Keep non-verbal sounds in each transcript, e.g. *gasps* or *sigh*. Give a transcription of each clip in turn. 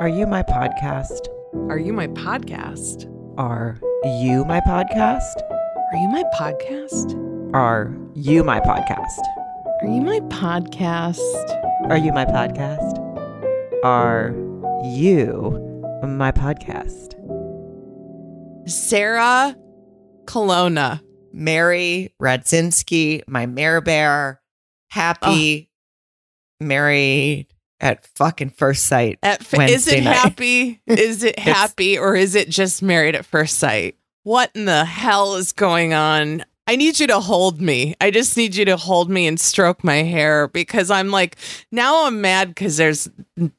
Are you my podcast? Are you my podcast? Are you my podcast? Are you my podcast? Are you my podcast? Are you my podcast? Are you my podcast? Are you my podcast? Sarah Colonna. Mary Radzinski, my mare bear, happy, oh. married at fucking first sight. At f- is it night. happy? Is it *laughs* happy or is it just married at first sight? What in the hell is going on? I need you to hold me. I just need you to hold me and stroke my hair because I'm like, now I'm mad because there's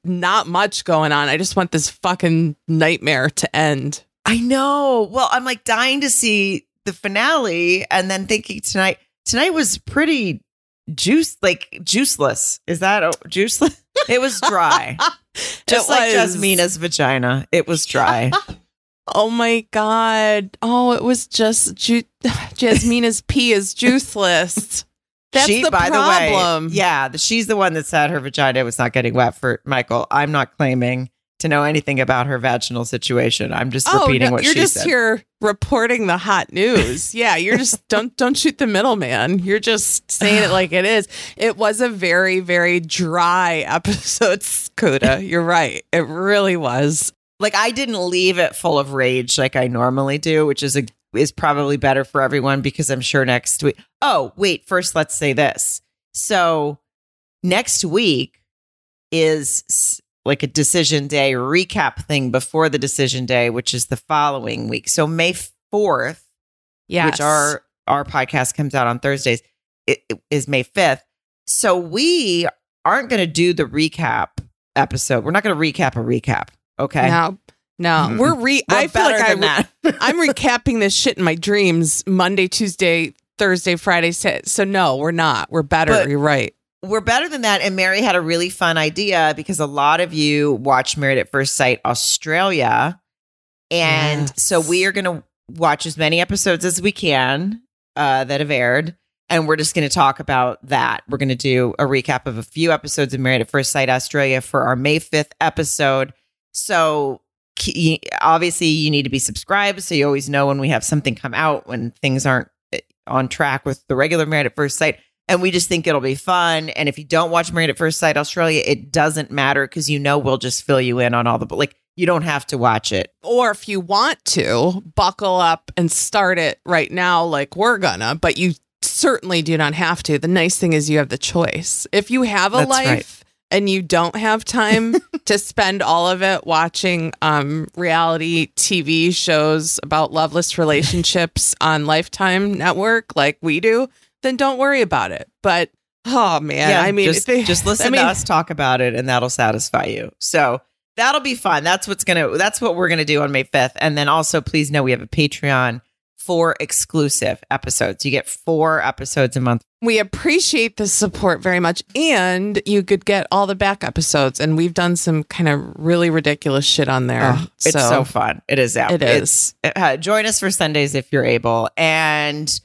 not much going on. I just want this fucking nightmare to end. I know. Well, I'm like dying to see the finale and then thinking tonight tonight was pretty juice like juiceless. Is that oh, juiceless? It was dry. *laughs* Just It like was. Jasmina's vagina. It was dry. *laughs* Oh my god! Oh, it was just ju- *laughs* Jasmina's pee is juiceless. That's she, the by problem. the way, yeah, she's the one that said her vagina was not getting wet for Michael. I'm not claiming to know anything about her vaginal situation. I'm just Oh, repeating no, what you're just said. here reporting the hot news. *laughs* yeah, you're just don't don't shoot the middleman. You're just saying it like it is. It was a very very dry episode, *laughs* Skoda. You're right. It really was. like I didn't leave it full of rage like I normally do, which is a is probably better for everyone because I'm sure next week. Oh, wait, first let's say this. So next week is like a decision day recap thing before the decision day, which is the following week. So May 4th, Yes. which our our podcast comes out on Thursdays, it, it is May 5th. So we aren't going to do the recap episode. We're not going to recap a recap. Okay. no no Mhm. we're re. We're I feel like I than that. *laughs* I'm recapping this shit in my dreams Monday, Tuesday, Thursday, Friday. So no, we're not. We're better. But- You're right. We're better than that. And Mary had a really fun idea because a lot of you watch Married at First Sight Australia. And Yes. so we are going to watch as many episodes as we can uh, that have aired. And we're just going to talk about that. We're going to do a recap of a few episodes of Married at First Sight Australia for our May 5th episode. So obviously, you need to be subscribed so you always know when we have something come out, when things aren't eh, on track with the regular Married at First Sight. And we just think it'll be fun. And if you don't watch Married at First Sight Australia, it doesn't matter because you know we'll just fill you in on all the, like, you don't have to watch it. Or if you want to, buckle up and start it right now, like we're gonna, but you certainly do not have to. The nice thing is you have the choice. If you have a That's life right. and you don't have time *laughs* to spend all of it watching um, reality TV shows about loveless relationships on Lifetime Network like we do, then don't worry about it. But oh man, yeah, I mean, just, they- just listen I mean, to us talk about it and that'll satisfy you. So that'll be fun. That's what's going to, that's what we're going to do on May 5th. And then also, please know we have a Patreon for exclusive episodes. You get four episodes a month. We appreciate the support very much. And you could get all the back episodes. And we've done some kind of really ridiculous shit on there. Oh, it's so, fun. It is out. It It's- uh, join us for Sundays if you're able. And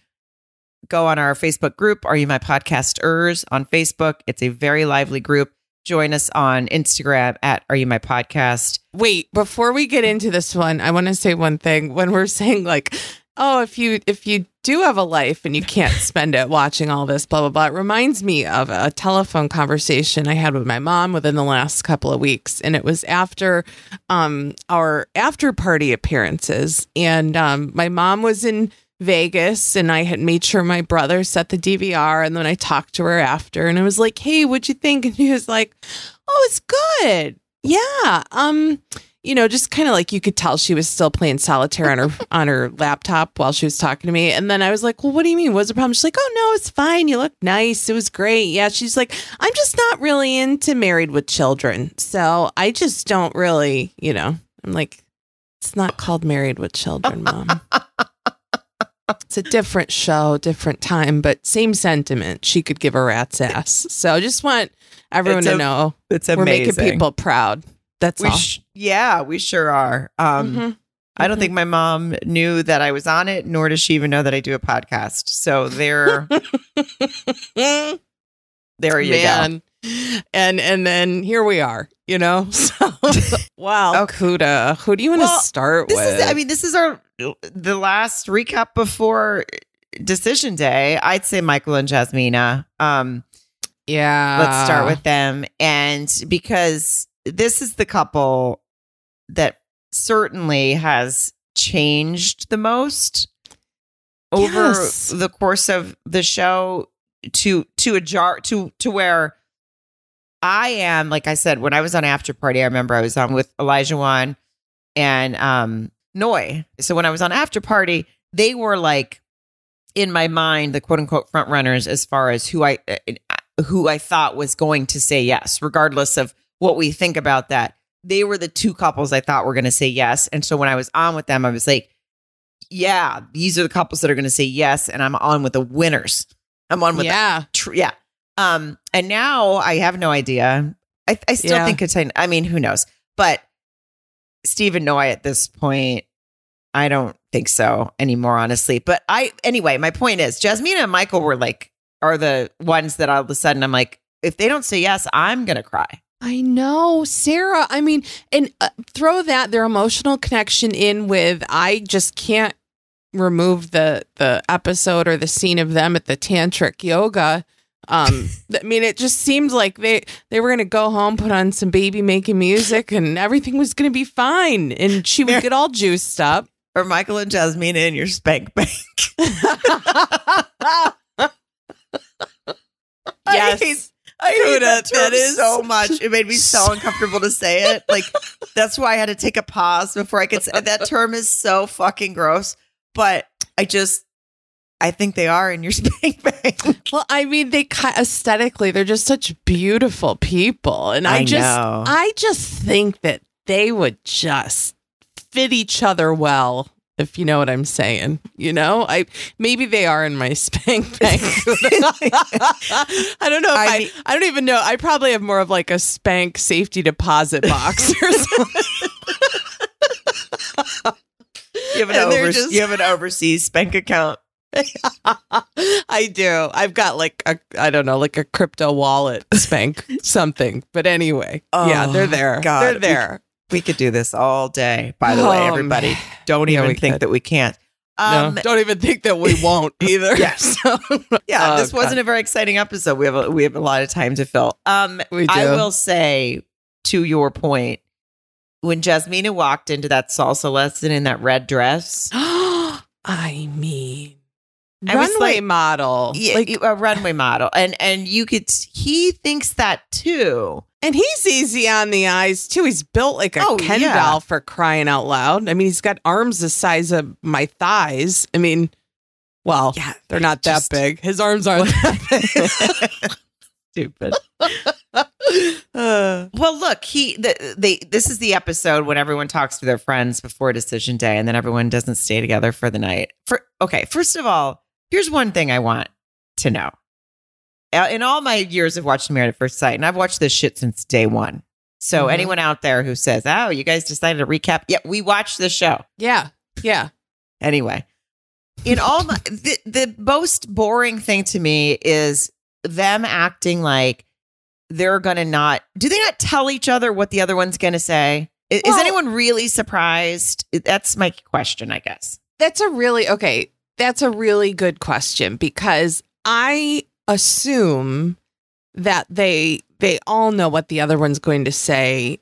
go on our Facebook group, Are You My Podcasters on Facebook. It's a very lively group. Join us on Instagram at Are You My Podcast. Wait, before we get into this one, I want to say one thing. When we're saying like, oh, if you if you do have a life and you can't spend it watching all this, blah blah blah, it reminds me of a telephone conversation I had with my mom within the last couple of weeks, and it was after um, our after party appearances, and um, my mom was in Vegas and I had made sure my brother set the DVR and then I talked to her after and I was like, "Hey, what'd you think?" *laughs* And she was like, "Oh, it's good. Yeah. Um, you know, just kind of like you could tell she was still playing solitaire on her *laughs* on her laptop while she was talking to me. And then I was like, "Well, what do you mean? What's the problem?" She's like, "Oh, no, it's fine. You look nice. It was great." Yeah, she's like, "I'm just not really into married with children. So, I just don't really, you know." I'm like, "It's not called Married with Children, mom." *laughs* It's a different show, different time, but same sentiment. She could give a rat's ass. So I just want everyone It's to know It's amazing. we're making people proud. That's We all. sh- yeah, we sure are. Um, Mhm. I don't think my mom knew that I was on it, nor does she even know that I do a podcast. So there, *laughs* there you go. And and then here we are, you know. *laughs* So wow. Kuda, who do you want to Well, start This with? is, I mean, this is our the last recap before decision day. I'd say Michael and Jasmina. Um, yeah. let's start with them, and because this is the couple that certainly has changed the most over Yes. the course of the show to to a jar to to where I am like I said when I was on after party I remember I was on with Olajuwon and um Noi so when I was on after party they were like in my mind the quote unquote front runners as far as who I uh, who I thought was going to say yes regardless of what we think about that they were the two couples I thought were going to say yes and so when I was on with them I was like yeah, these are the couples that are going to say yes, and I'm on with the winners. I'm on with yeah. the tr- yeah. Um, and now I have no idea. I, I still Yeah. think it's. I mean, who knows? But Stephen Noi at this point, I don't think so anymore, honestly. But I anyway. My point is, Jasmina and Michael were like are the ones that all of a sudden I'm like, if they don't say yes, I'm gonna cry. I know, Sarah. I mean, and uh, throw that their emotional connection in with I just can't remove the the episode or the scene of them at the tantric yoga. Um, I mean, it just seemed like they they were going to go home, put on some baby making music, and everything was going to be fine, and she would get all juiced up. Or Michael and Jasmina in your spank bank. yes. *laughs* hate- I hate that term that is- so much. It made me so uncomfortable to say it. Like that's why I had to take a pause before I could say that term is so fucking gross. But I just I think they are in your *laughs* spank bank. Well, I mean, they aesthetically, they're just such beautiful people, and I, I just, know. I just think that they would just fit each other well, if you know what I'm saying. You know, I maybe they are in my *laughs* spank bank. I don't know if I I, mean- I, don't even know. I probably have more of like a spank safety deposit box or something. You have just- you have an overseas spank account. *laughs* I do. I've got like a I don't know, like a crypto wallet *laughs* spank something. But anyway, yeah, Oh, they're there. God. They're there. We could do this all day. By the way, Um, everybody, don't yeah, even we think could. that we can't. Um, no, don't even think that we won't *laughs* either. Yeah. So, yeah, Oh, this God. wasn't a very exciting episode. We have a, we have a lot of time to fill. Um, We I will say to your point, when Jasmina walked into that salsa lesson in that red dress, *gasps* I mean, I runway like- model. yeah, like, a runway model, and and you could he thinks that too. and he's easy on the eyes too. He's built like a Oh, Ken yeah. doll for crying out loud. I mean, he's got arms the size of my thighs. I mean, well, Yeah, they're not just- that big. His arms aren't *laughs* that big. Stupid. *laughs* Well, look, he the, they this is the episode when everyone talks to their friends before decision day, and then everyone doesn't stay together for the night. For okay, first of all, here's one thing I want to know. Uh, In all my years of watching Married at First Sight, and I've watched this shit since day one. So Mhm. anyone out there who says, "Oh, you guys decided to recap," yeah, we watched the show yeah, yeah. anyway. In all my, *laughs* the, the most boring thing to me is them acting like they're gonna not do they not tell each other what the other one's gonna say? Is, Well- anyone really surprised? That's my question, I guess. That's a really okay. That's a really good question because I assume that they they all know what the other one's going to say,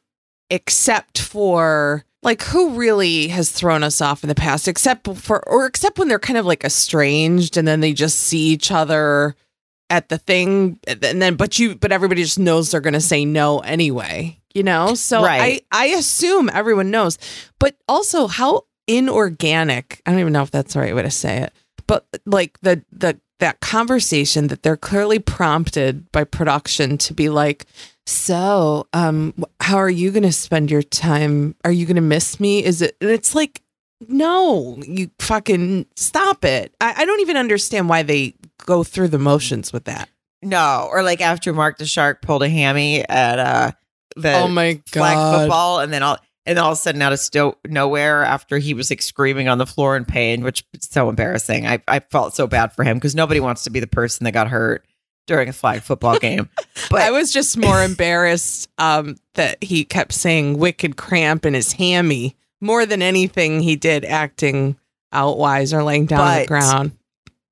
except for like who really has thrown us off in the past, except for or except when they're kind of like estranged and then they just see each other at the thing and then but you but everybody just knows they're going to say no anyway you know so Right. i i assume everyone knows but also how inorganic i don't even know if that's the right way to say it but like the the that conversation that they're clearly prompted by production to be like so um how are you going to spend your time? Are you going to miss me? Is it and it's like no you fucking stop it. I, I don't even understand why they go through the motions with that. No, or like after Mark the Shark pulled a hammy at uh the Oh my flag God. football, and then all and all of a sudden out of sto- nowhere after he was like screaming on the floor in pain, which is so embarrassing. I I felt so bad for him because nobody wants to be the person that got hurt during a flag football game. But *laughs* I was just more embarrassed um, that he kept saying wicked cramp in his hammy more than anything he did acting outwise or laying down on the ground.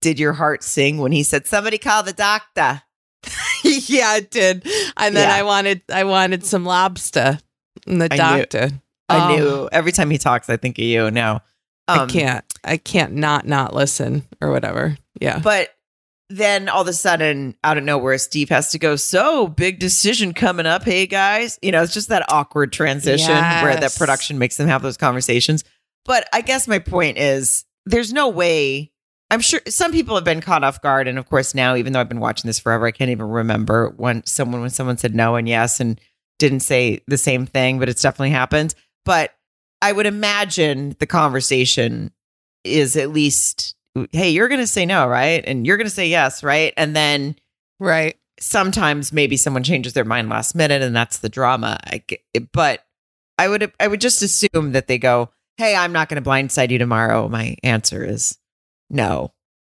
did your heart sing when he said, "Somebody call the doctor"? *laughs* yeah, it did. And then Yeah. I wanted I wanted some lobster the I knew- doctor. I Oh, knew every time he talks, I think of you now. I Um, can't I can't not not listen or whatever. Yeah. But then all of a sudden, out of nowhere, Steve has to go. So big decision coming up. Hey guys, you know, it's just that awkward transition where that production makes them have those conversations. But I guess my point is, there's no way. I'm sure some people have been caught off guard, and of course now, even though I've been watching this forever, I can't even remember when someone when someone said no and yes and didn't say the same thing, but it's definitely happened. But I would imagine the conversation is at least, hey, you're going to say no, right? And you're going to say yes, right? And then right. sometimes maybe someone changes their mind last minute, and that's the drama. I but I would I would just assume that they go, hey, I'm not going to blindside you tomorrow. My answer is no.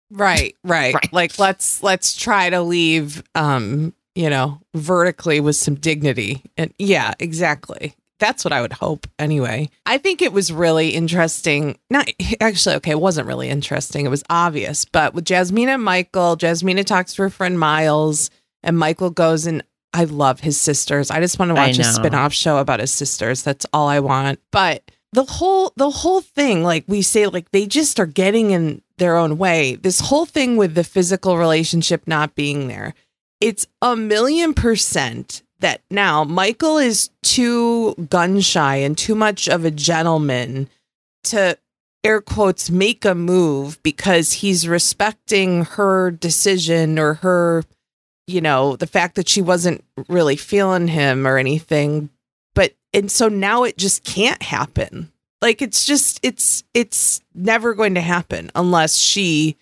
Right, right. *laughs* Right. Like let's let's try to leave um, you know, vertically with some dignity. And yeah, exactly. That's what I would hope anyway. I think it was really interesting. Not actually okay, it wasn't really interesting. It was obvious, but with Jasmine and Michael, Jasmine talks to her friend Miles and Michael goes and I love his sisters. I just want to watch a spin-off show about his sisters. That's all I want. But the whole the whole thing like we say like they just are getting in their own way this whole thing with the physical relationship not being there it's a million percent that now michael is too gun shy and too much of a gentleman to air quotes make a move because he's respecting her decision or her you know the fact that she wasn't really feeling him or anything. But and so now it just can't happen. Like it's just it's it's never going to happen unless she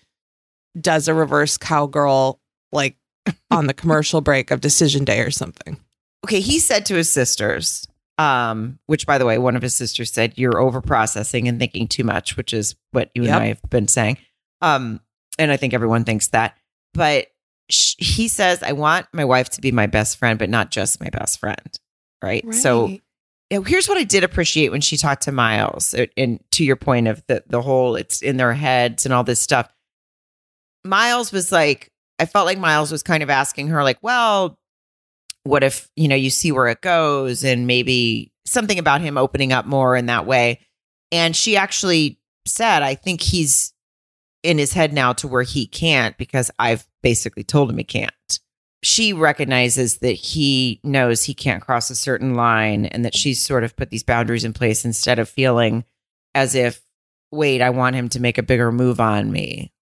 does a reverse cowgirl like *laughs* on the commercial break of decision day or something Okay, he said to his sisters, um, which by the way, one of his sisters said, You're over processing and thinking too much, which is what you Yep. and I have been saying. Um, and I think everyone thinks that. But sh- he says, I want my wife to be my best friend, but not just my best friend. Right. So you know, here's what I did appreciate when she talked to Miles, uh, and to your point of the the whole it's in their heads and all this stuff. Miles was like, I felt like Miles was kind of asking her, like, well, what if you know you see where it goes, and maybe something about him opening up more in that way. And she actually said, I think he's in his head now to where he can't because I've basically told him he can't she recognizes that he knows he can't cross a certain line and that she's sort of put these boundaries in place instead of feeling as if, wait, I want him to make a bigger move on me,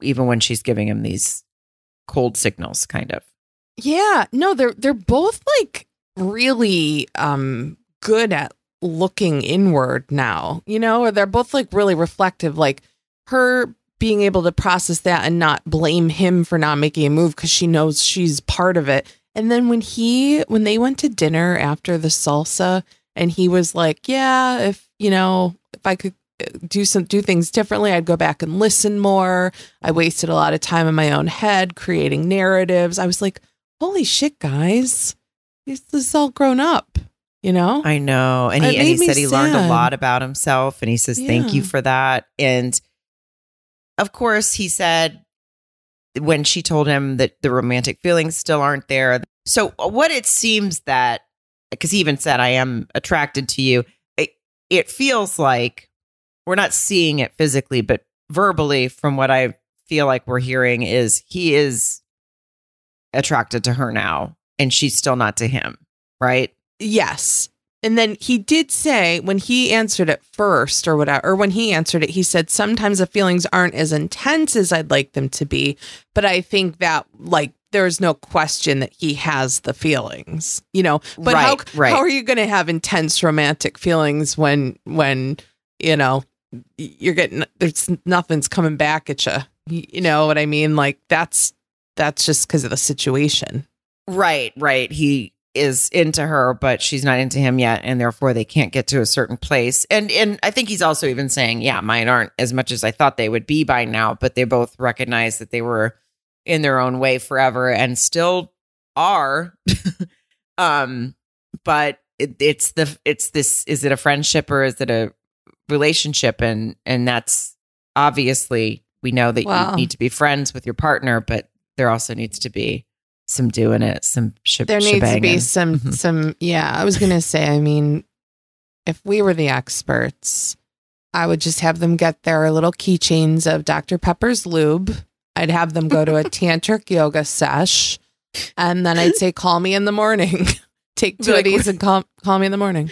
even when she's giving him these cold signals, kind of. Yeah, no, they're they're both like really um good at looking inward now, you know, or they're both like really reflective. Like her being able to process that and not blame him for not making a move because she knows she's part of it. And then when he when they went to dinner after the salsa and he was like, Yeah, if you know, if I could do some do things differently, I'd go back and listen more. I wasted a lot of time in my own head creating narratives. I was like, holy shit, guys. This this is all grown up, you know? I know. And he, and he said he learned a lot about himself and he says, thank you for that. And of course, he said when she told him that the romantic feelings still aren't there. So, what it seems that, because he even said, I am attracted to you, it, it feels like we're not seeing it physically, but verbally, from what I feel like we're hearing, is he is attracted to her now and she's still not to him, right? Yes. And then he did say when he answered it first or whatever, or when he answered it, he said, sometimes the feelings aren't as intense as I'd like them to be. But I think that, like, there's no question that he has the feelings, you know. But how, Right, right. how are you going to have intense romantic feelings when, when, you know, you're getting, there's nothing's coming back at you? You know what I mean? Like, that's, that's just because of the situation. Right, right. He is into her, but she's not into him yet, and therefore they can't get to a certain place. And and I think he's also even saying, yeah, mine aren't as much as I thought they would be by now, but they both recognize that they were in their own way forever and still are. *laughs* um, but it, it's the it's this is it a friendship or is it a relationship and and that's obviously we know that Wow. you need to be friends with your partner, but there also needs to be some doing it, some shib- there needs to be some Mhm. some yeah i was gonna say i mean if we were the experts i would just have them get their little keychains of dr pepper's lube i'd have them go to a *laughs* tantric yoga sesh and then i'd say call me in the morning *laughs* take two like, of these and call, call me in the morning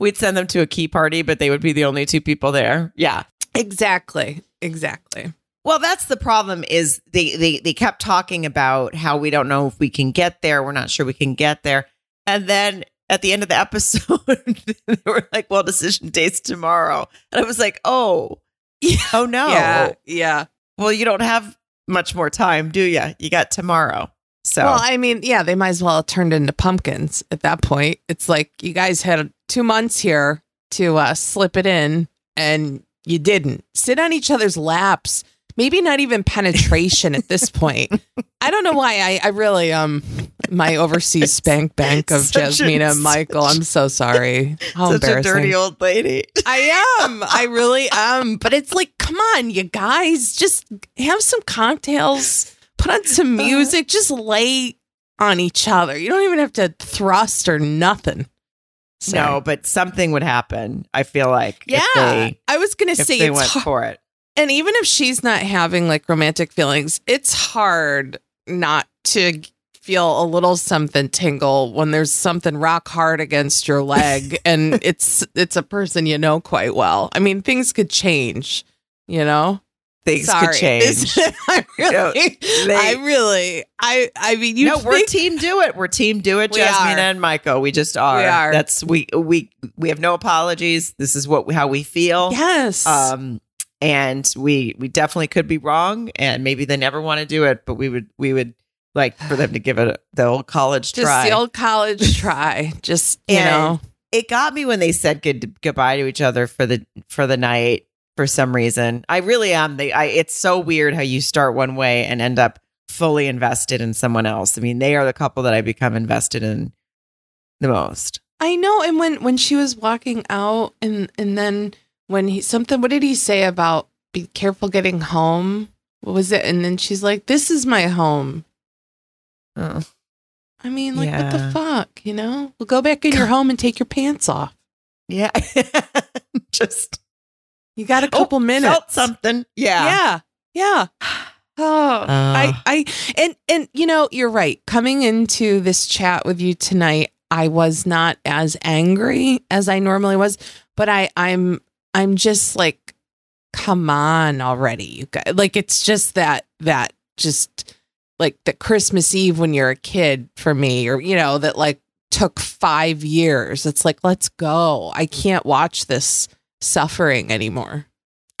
We'd send them to a key party, but they would be the only two people there. Yeah. exactly exactly Well, that's the problem is they, they they kept talking about how we don't know if we can get there. We're not sure we can get there. And then at the end of the *laughs* episode, they were like, well, decision date's tomorrow. And I was like, oh, oh no. yeah yeah Well, you don't have much more time, do you? You got tomorrow. So Well, I mean, yeah, they might as well have turned into pumpkins at that point. It's like you guys had two months here to uh, slip it in, and you didn't. Sit on each other's laps. Maybe not even penetration at this point. *laughs* I don't know why. I, I really um my overseas spank bank of a- Jasmina and Michael. I'm so sorry. *laughs* How such a embarrassing. dirty old lady. I am. I really am. But it's like, come on, you guys, just have some cocktails, put on some music, just lay on each other. You don't even have to thrust or nothing. So, No, but something would happen. I feel like. Yeah. They, I was going to say they went hard. for it. And even if she's not having like romantic feelings, it's hard not to feel a little something tingle when there's something rock hard against your leg *laughs* and it's it's a person you know quite well. I mean, things could change, you know? Things Sorry. could *laughs* change. I No, really, they- I really, I, I mean, you no, we're team do it. We're team do it, We Jasmina are. and Michael. We just are. We are. That's we we we have no apologies. This is what how we feel. yes, Um and we we definitely could be wrong and maybe they never want to do it, but we would we would like for them to give it the old college just try. the old college *laughs* try, just you And know, it got me when they said good goodbye to each other for the for the night for some reason. I really am. They I it's so weird how you start one way and end up fully invested in someone else. I mean, they are the couple that I become invested in the most. I know. And when when she was walking out, and and then when he something, what did he say about be careful getting home? What was it? And then she's like, "This is my home." Oh. I mean, like, what the fuck, you know? Well, go back in your home and take your pants off. Yeah. *laughs* Just You got a Oh, couple minutes. felt something. Yeah. Yeah. Yeah. *sighs* Oh, I, Uh. I, and, and, you know, you're right. Coming into this chat with you tonight, I was not as angry as I normally was, but I, I'm, I'm just like, come on already, you guys. Like, it's just that, that just like the Christmas Eve when you're a kid for me, or, you know, that like took five years. It's like, let's go. I can't watch this suffering anymore.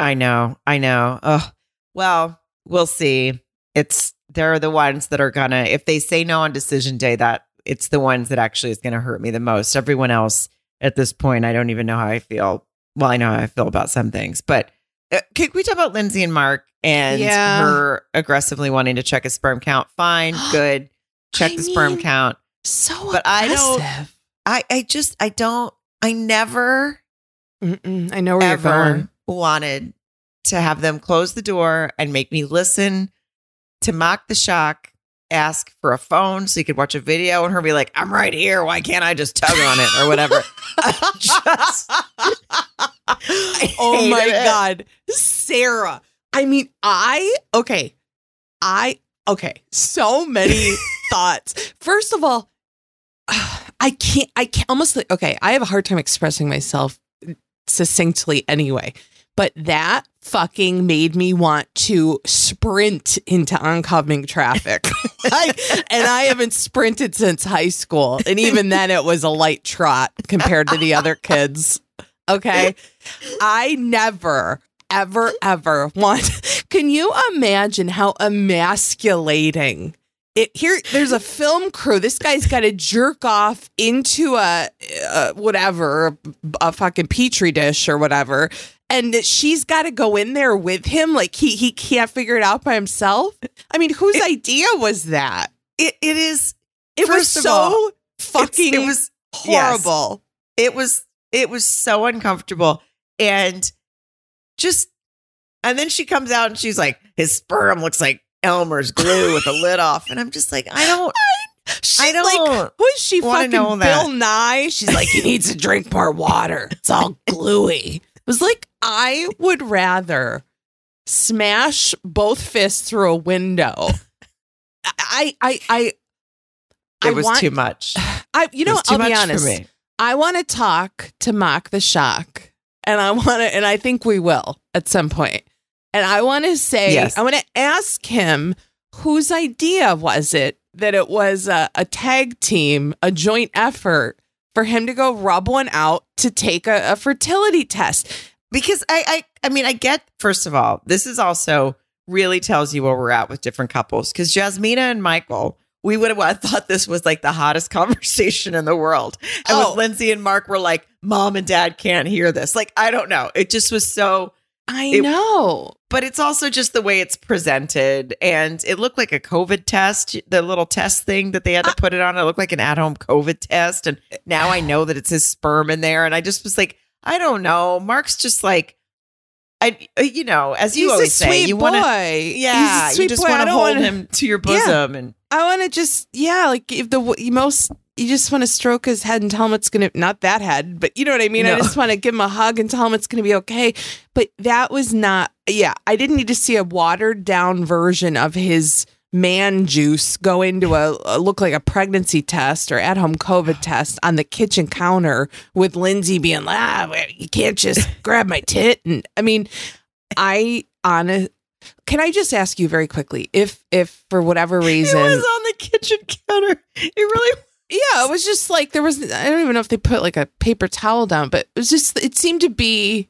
I know. I know. Oh, well, we'll see. It's they're the ones that are gonna if they say no on decision day, that it's the ones that actually is gonna hurt me the most. Everyone else at this point, I don't even know how I feel. Well, I know how I feel about some things, but uh, can we talk about Lindsey and Mark and Yeah. her aggressively wanting to check a sperm count? *gasps* Fine, good. Check I the sperm count. So But I don't- I, I just I don't I never Mm-mm, I know where you're ever going. wanted to have them close the door and make me listen to mock the shock, ask for a phone so you could watch a video, and her be like, "I'm right here. Why can't I just tug on it or whatever?" *laughs* *laughs* Just- *laughs* oh my it. god, Sarah. I mean, I okay. I okay. So many thoughts. First of all, *sighs* I can't. I can't almost like okay. I have a hard time expressing myself succinctly anyway. But that fucking made me want to sprint into oncoming traffic. *laughs* *laughs* like, and I haven't sprinted since high school. And even then, it was a light trot compared to the other *laughs* kids. Okay. I never, ever, ever want. Can you imagine how emasculating? It, here, there's a film crew. This guy's got to jerk off into a, uh whatever, a fucking petri dish or whatever, and she's got to go in there with him. Like he he can't figure it out by himself. I mean whose idea was that? It it is it was so all, fucking it was yes. horrible. It was it was so uncomfortable. And just and then she comes out and she's like his sperm looks like Elmer's glue with the lid off and I'm just like I don't *laughs* She's I don't like, who is she fucking know that. Bill Nye? She's like, he needs to drink more water. It's all *laughs* gluey. It was like, I would rather smash both fists through a window. *laughs* I, I, I, it was want, too much. *sighs* I, you know, I'll be honest. I want to talk to Mock the Shock, and I want to, and I think we will at some point. And I want to say, Yes. I want to ask him whose idea was it that it was a, a tag team, a joint effort for him to go rub one out to take a, a fertility test. because I, I I mean I get first of all this is also really tells you where we're at with different couples because Jasmina and Michael we would have thought this was like the hottest *laughs* conversation in the world and Oh. with Lindsey and Mark were like mom and dad can't hear this like I don't know it just was so I It- know. but it's also just the way it's presented and it looked like a covid test the little test thing that they had to put it on it looked like an at-home covid test and now i know that it's his sperm in there and i just was like i don't know mark's just like i uh, you know as you He's always say sweet you boy. want to yeah you just. Want to hold wanna- him to your Yeah. bosom and I want to just, yeah, like if the most, you just want to stroke his head and tell him it's going to, not that head, but you know what I mean? I just want to give him a hug and tell him it's going to be okay. But that was not, yeah, I didn't need to see a watered down version of his man juice go into a, a look like a pregnancy test or at home COVID test on the kitchen counter with Lindsey being like, ah, you can't just *laughs* grab my tit. And I mean, I, honest, can I just ask you very quickly if, if for whatever reason, it was on the kitchen counter it really yeah, it was just like there was. I don't even know if they put like a paper towel down, but it was just. It seemed to be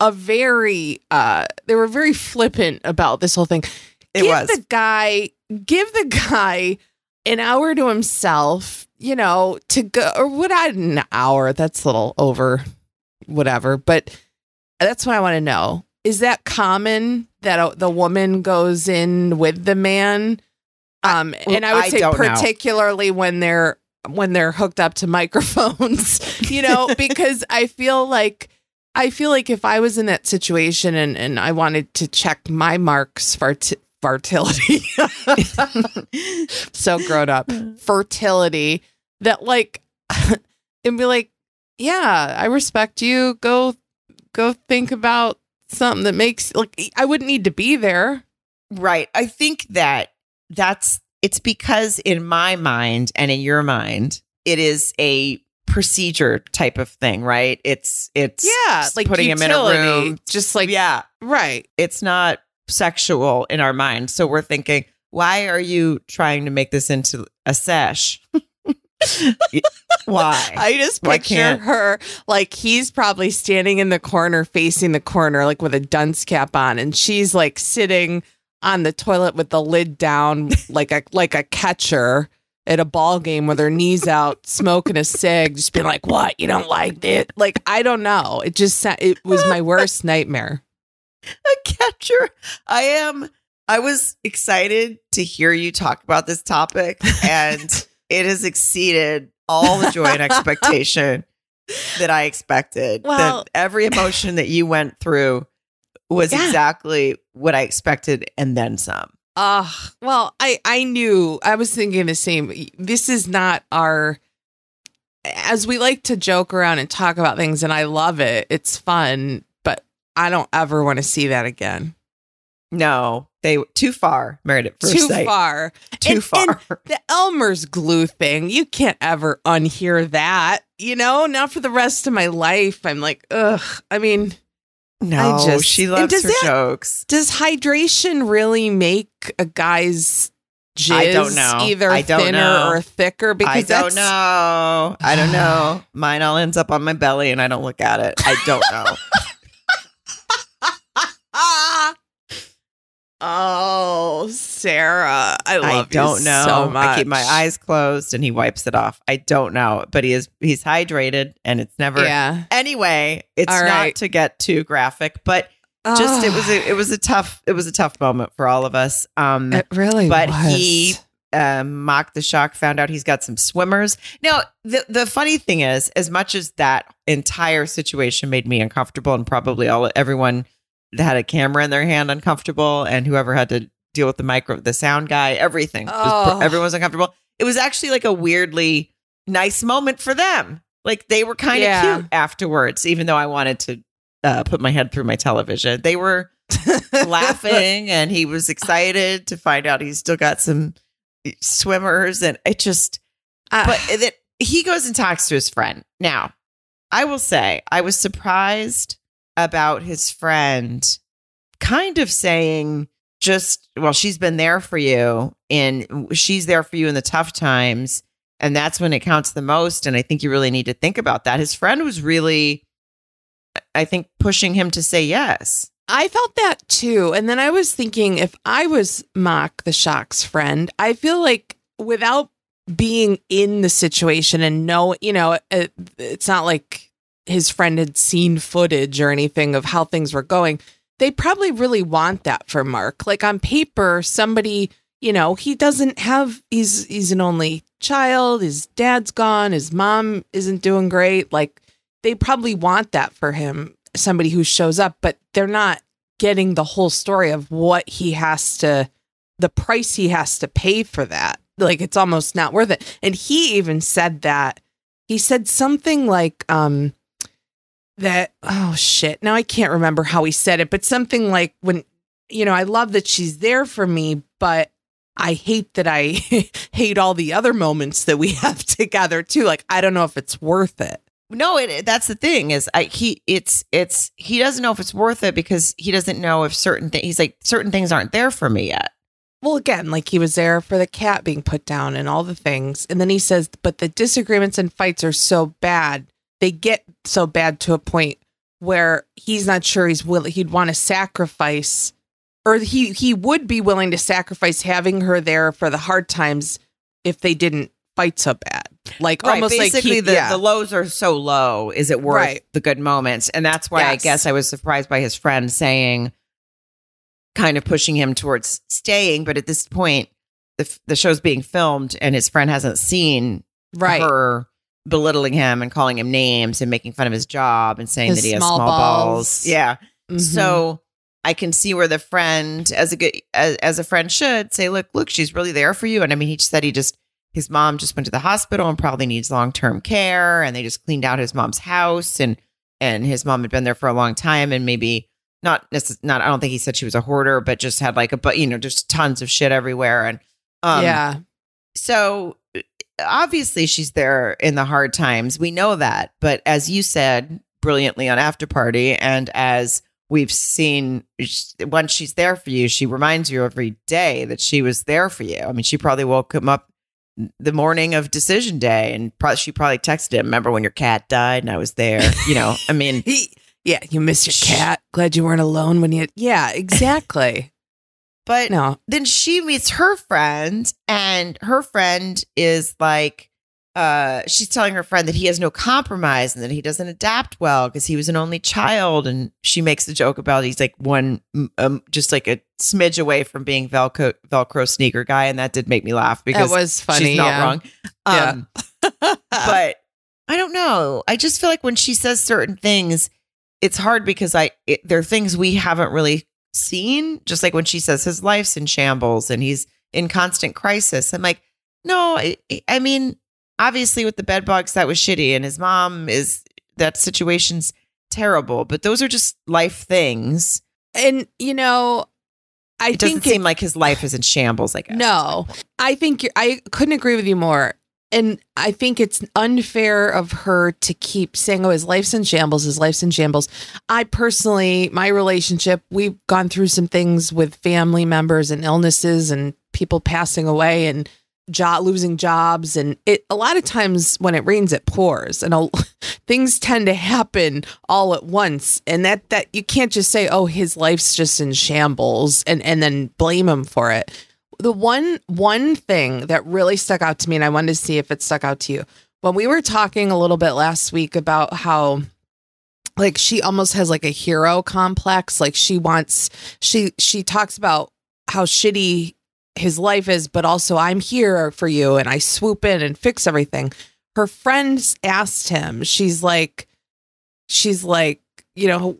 a very. uh They were very flippant about this whole thing. it give was the guy. Give the guy an hour to himself. You know, to go or what? I an hour. That's a little over. Whatever, but that's what I want to know. Is that common that the woman goes in with the man? Um, well, and I would I say don't know. particularly when they're when they're hooked up to *laughs* microphones, you know, *laughs* because I feel like I feel like if I was in that situation and and I wanted to check my marks for fertility, *laughs* so grown up fertility, that like and be like, yeah, I respect you. Go go think about something that makes like I wouldn't need to be there. Right. I think that that's it's because in my mind and in your mind, it is a procedure type of thing, right? It's it's Yeah, like putting him in a room. just like yeah, right. it's not sexual in our mind. So we're thinking, why are you trying to make this into a sesh? *laughs* why? *laughs* I just picture her like he's probably standing in the corner, facing the corner, like with a dunce cap on, and she's like sitting on the toilet with the lid down, *laughs* like a like a catcher at a ball game with her knees out, *laughs* smoking a cig, just being like, "What? You don't like it?" Like I don't know. It just it was my worst nightmare. *laughs* a catcher. I am. I was excited to hear you talk about this topic, and it has exceeded all the joy and expectation that I expected. Well- that every emotion that you went through was Yeah. exactly what I expected, and then some. Uh well, I I knew I was thinking the same. This is not our as we like to joke around and talk about things and I love it. It's fun, but I don't ever want to see that again. No, they too far. Married at first Too sight. far. Too And- far. The Elmer's glue thing, you can't ever unhear that. You know, now for the rest of my life, I'm like, ugh. I mean, no, I just- she loves her that- jokes. does hydration really make a guy's jizz I don't know. either I don't thinner know. or thicker? Because I don't know. I don't know. *sighs* Mine all ends up on my belly, and I don't look at it. I don't know. *laughs* Oh, Sarah, I love I don't know. so. I keep my eyes closed and he wipes it off. I don't know, but he is he's hydrated and it's never Yeah, Anyway, it's All not right. to get too graphic, but just it was a, it was a tough it was a tough moment for all of us. Um It really, but was. he um, mocked the shock, found out he's got some swimmers. Now, the the funny thing is, as much as that entire situation made me uncomfortable, and probably all everyone had a camera in their hand uncomfortable, and whoever had to deal with the micro, the sound guy, everything, was, Oh. everyone was uncomfortable. It was actually like a weirdly nice moment for them. Like they were kind of Yeah. cute afterwards, even though I wanted to uh, put my head through my television. They were *laughs* laughing and he was excited to find out he's still got some swimmers and it just Uh, but that he goes and talks to his friend now i will say i was surprised about his friend kind of saying just well she's been there for you and she's there for you in the tough times and that's when it counts the most and i think you really need to think about that his friend was really i think pushing him to say yes I felt that too. And then I was thinking if I was Mock the Shock's friend, I feel like without being in the situation and know, you know, it, it's not like his friend had seen footage or anything of how things were going. They probably really want that for Mark. Like on paper, somebody, you know, he doesn't have he's he's an only child, his dad's gone, his mom isn't doing great. Like they probably want that for him somebody who shows up, but they're not getting the whole story of what he has to, the price he has to pay for that. Like it's almost not worth it. And he even said that. He said something like, um, that, oh shit. Now I can't remember how he said it, but something like when, you know, I love that she's there for me, but I hate that I *laughs* hate all the other moments that we *laughs* have together too. Like, I don't know if it's worth it. No, it, that's the thing is I he it's it's he doesn't know if it's worth it because he doesn't know if certain things he's like certain things aren't there for me yet. Well, again, like he was there for the cat being put down and all the things. And then he says, but the disagreements and fights are so bad. They get so bad to a point where he's not sure he's willing, he'd want to sacrifice, or he, he would be willing to sacrifice having her there for the hard times if they didn't fight so bad. Like almost like basically he, the yeah. the lows are so low. Is it worth Right. the good moments? And that's why I guess I was surprised by his friend saying, kind of pushing him towards staying. But at this point, the the show's being filmed, and his friend hasn't seen right. her belittling him and calling him names and making fun of his job and saying His that he has small balls. balls. Yeah. Mhm. So I can see where the friend, as a good as, as a friend should say, look, look, she's really there for you. And I mean, he said he just his mom just went to the hospital and probably needs long term care, and they just cleaned out his mom's house, and and his mom had been there for a long time, and maybe not necess- not I don't think he said she was a hoarder, but just had like a but you know just tons of shit everywhere, and um, yeah. so obviously she's there in the hard times. We know that. But as you said brilliantly on After Party, and as we've seen, once she's there for you, she reminds you every day that she was there for you. I mean, she probably woke him up the morning of decision day and pro- she probably texted him, Remember when your cat died and I was there? You know, I mean, *laughs* He, yeah. You missed your cat. Glad you weren't alone when you, yeah, *laughs* exactly. But no. then she meets her friend and her friend is like uh she's telling her friend that he has no compromise and that he doesn't adapt well because he was an only child and she makes the joke about he's like one um, just like a smidge away from being velcro velcro sneaker guy and that did make me laugh because That was funny. she's not yeah. wrong Yeah. um *laughs* but I don't know. I just feel like when she says certain things, it's hard because I it, there are things we haven't really seen. Just like when she says his life's in shambles and he's in constant crisis. I'm like, no. I, I mean, obviously with the bed bugs that was shitty, and his mom is that situation's terrible. But those are just life things. And you know, I It doesn't think seem like his life is in shambles. I guess. no. I think you're, I couldn't agree with you more. And I think it's unfair of her to keep saying, "Oh, his life's in shambles. His life's in shambles." I personally, my relationship, we've gone through some things with family members and illnesses and people passing away, and job losing jobs and it a lot of times when it rains it pours and a, *laughs* things tend to happen all at once and that that you can't just say oh his life's just in shambles and and then blame him for it the one one thing that really stuck out to me and I wanted to see if it stuck out to you. When we were talking a little bit last week about how like she almost has like a hero complex. Like she wants she she talks about how shitty his life is but also I'm here for you and I swoop in and fix everything. Her friends asked him she's like she's like you know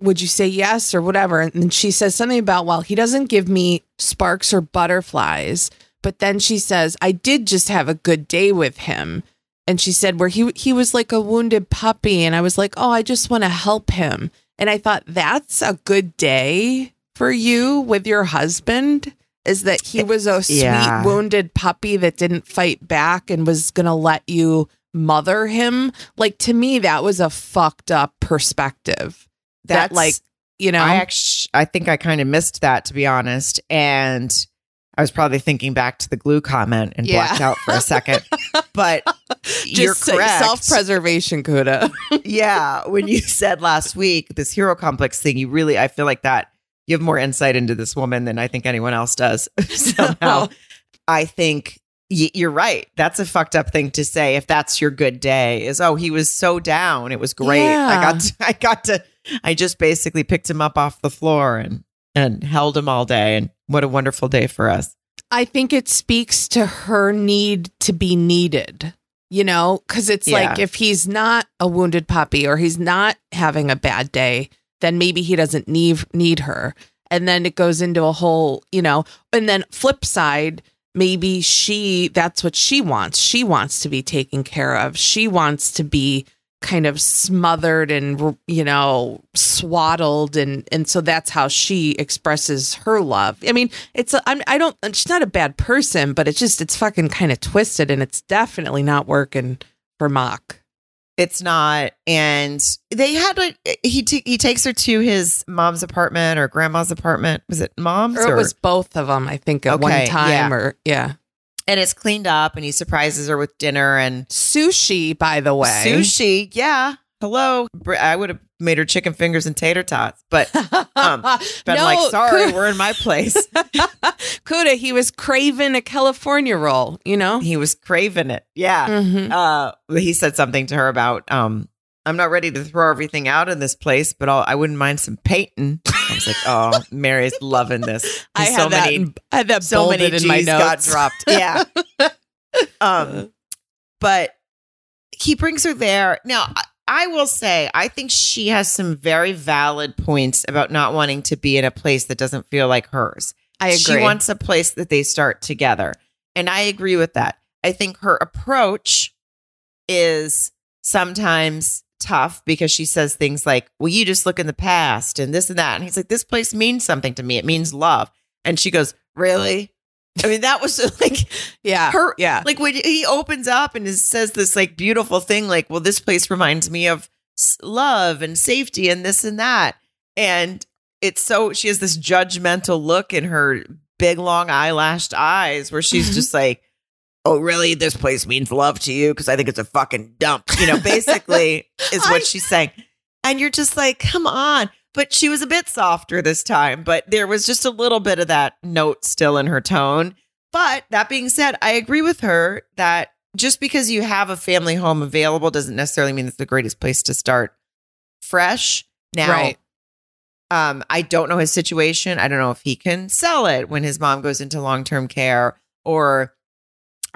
would you say yes or whatever and she says something about well he doesn't give me sparks or butterflies but then she says I did just have a good day with him and she said where he he was like a wounded puppy and I was like, "Oh, I just want to help him." And I thought that's a good day for you with your husband is that he was a sweet Yeah. wounded puppy that didn't fight back and was going to let you mother him. Like to me that was a fucked up perspective. That That's like, you know, I actually, I think I kind of missed that to be honest, and I was probably thinking back to the glue comment and Yeah. blacked out for a second. *laughs* But you're just correct. self-preservation Kuda. *laughs* yeah, when you said last week this hero complex thing, you really, I feel like that you have more insight into this woman than I think anyone else does. *laughs* Somehow, I think y- you're right. That's a fucked up thing to say. If that's your good day, is oh he was so down, it was great. I got, to, I got to, I just basically picked him up off the floor and and held him all day, and what a wonderful day for us. I think it speaks to her need to be needed, you know, because it's like if he's not a wounded puppy or he's not having a bad day, then maybe he doesn't need need her. And then it goes into a whole, you know, and then flip side, maybe she that's what she wants. She wants to be taken care of. She wants to be kind of smothered and you know swaddled. And and so that's how she expresses her love. I mean it's a, I'm, i don't she's not a bad person but it's just it's fucking kind of twisted and it's definitely not working for mock It's not, and they had like he t- he takes her to his mom's apartment or grandma's apartment. Was it mom's or it was both of them i think at one time yeah. or yeah and it's cleaned up, and he surprises her with dinner and sushi by the way sushi. Yeah, hello. I would have made her chicken fingers and tater tots, but um, *laughs* been No, like, sorry, Kuda- we're in my place. *laughs* Kuda, he was craving a California roll, you know? he was craving it. Yeah. Mhm. Uh, he said something to her about, um, I'm not ready to throw everything out in this place, but I'll, I wouldn't mind some painting. I was like, oh, *laughs* Mary's loving this. I had that, in- I had that so many bolded in my G's got notes. dropped. *laughs* Yeah. um, but he brings her there. Now, I, I will say, I think she has some very valid points about not wanting to be in a place that doesn't feel like hers. I agree. She wants a place that they start together. And I agree with that. I think her approach is sometimes tough because she says things like, Well, you just look in the past and this and that. And he's like, This place means something to me. It means love. And she goes, Really? I mean, that was *laughs* like yeah. her yeah. like when he opens up and is, says this like beautiful thing like well this place reminds me of love and safety and this and that and it's so she has this judgmental look in her big long eyelashed eyes where she's *laughs* just like oh really this place means love to you because i think it's a fucking dump you know basically *laughs* is what I- she's saying and you're just like come on but she was a bit softer this time but there was just a little bit of that note still in her tone but that being said, I agree with her that just because you have a family home available doesn't necessarily mean it's the greatest place to start fresh. Now, Right. um, I don't know his situation. I don't know if he can sell it when his mom goes into long term care, or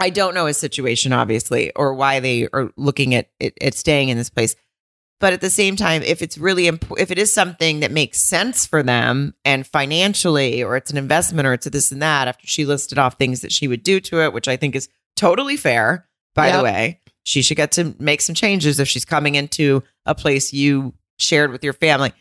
I don't know his situation, obviously, or why they are looking at, at at staying in this place. But at the same time, if it's really imp- if it is something that makes sense for them and financially, or it's an investment, or it's a this and that, after she listed off things that she would do to it, which I think is totally fair. By Yep. the way, she should get to make some changes if she's coming into a place you shared with your family.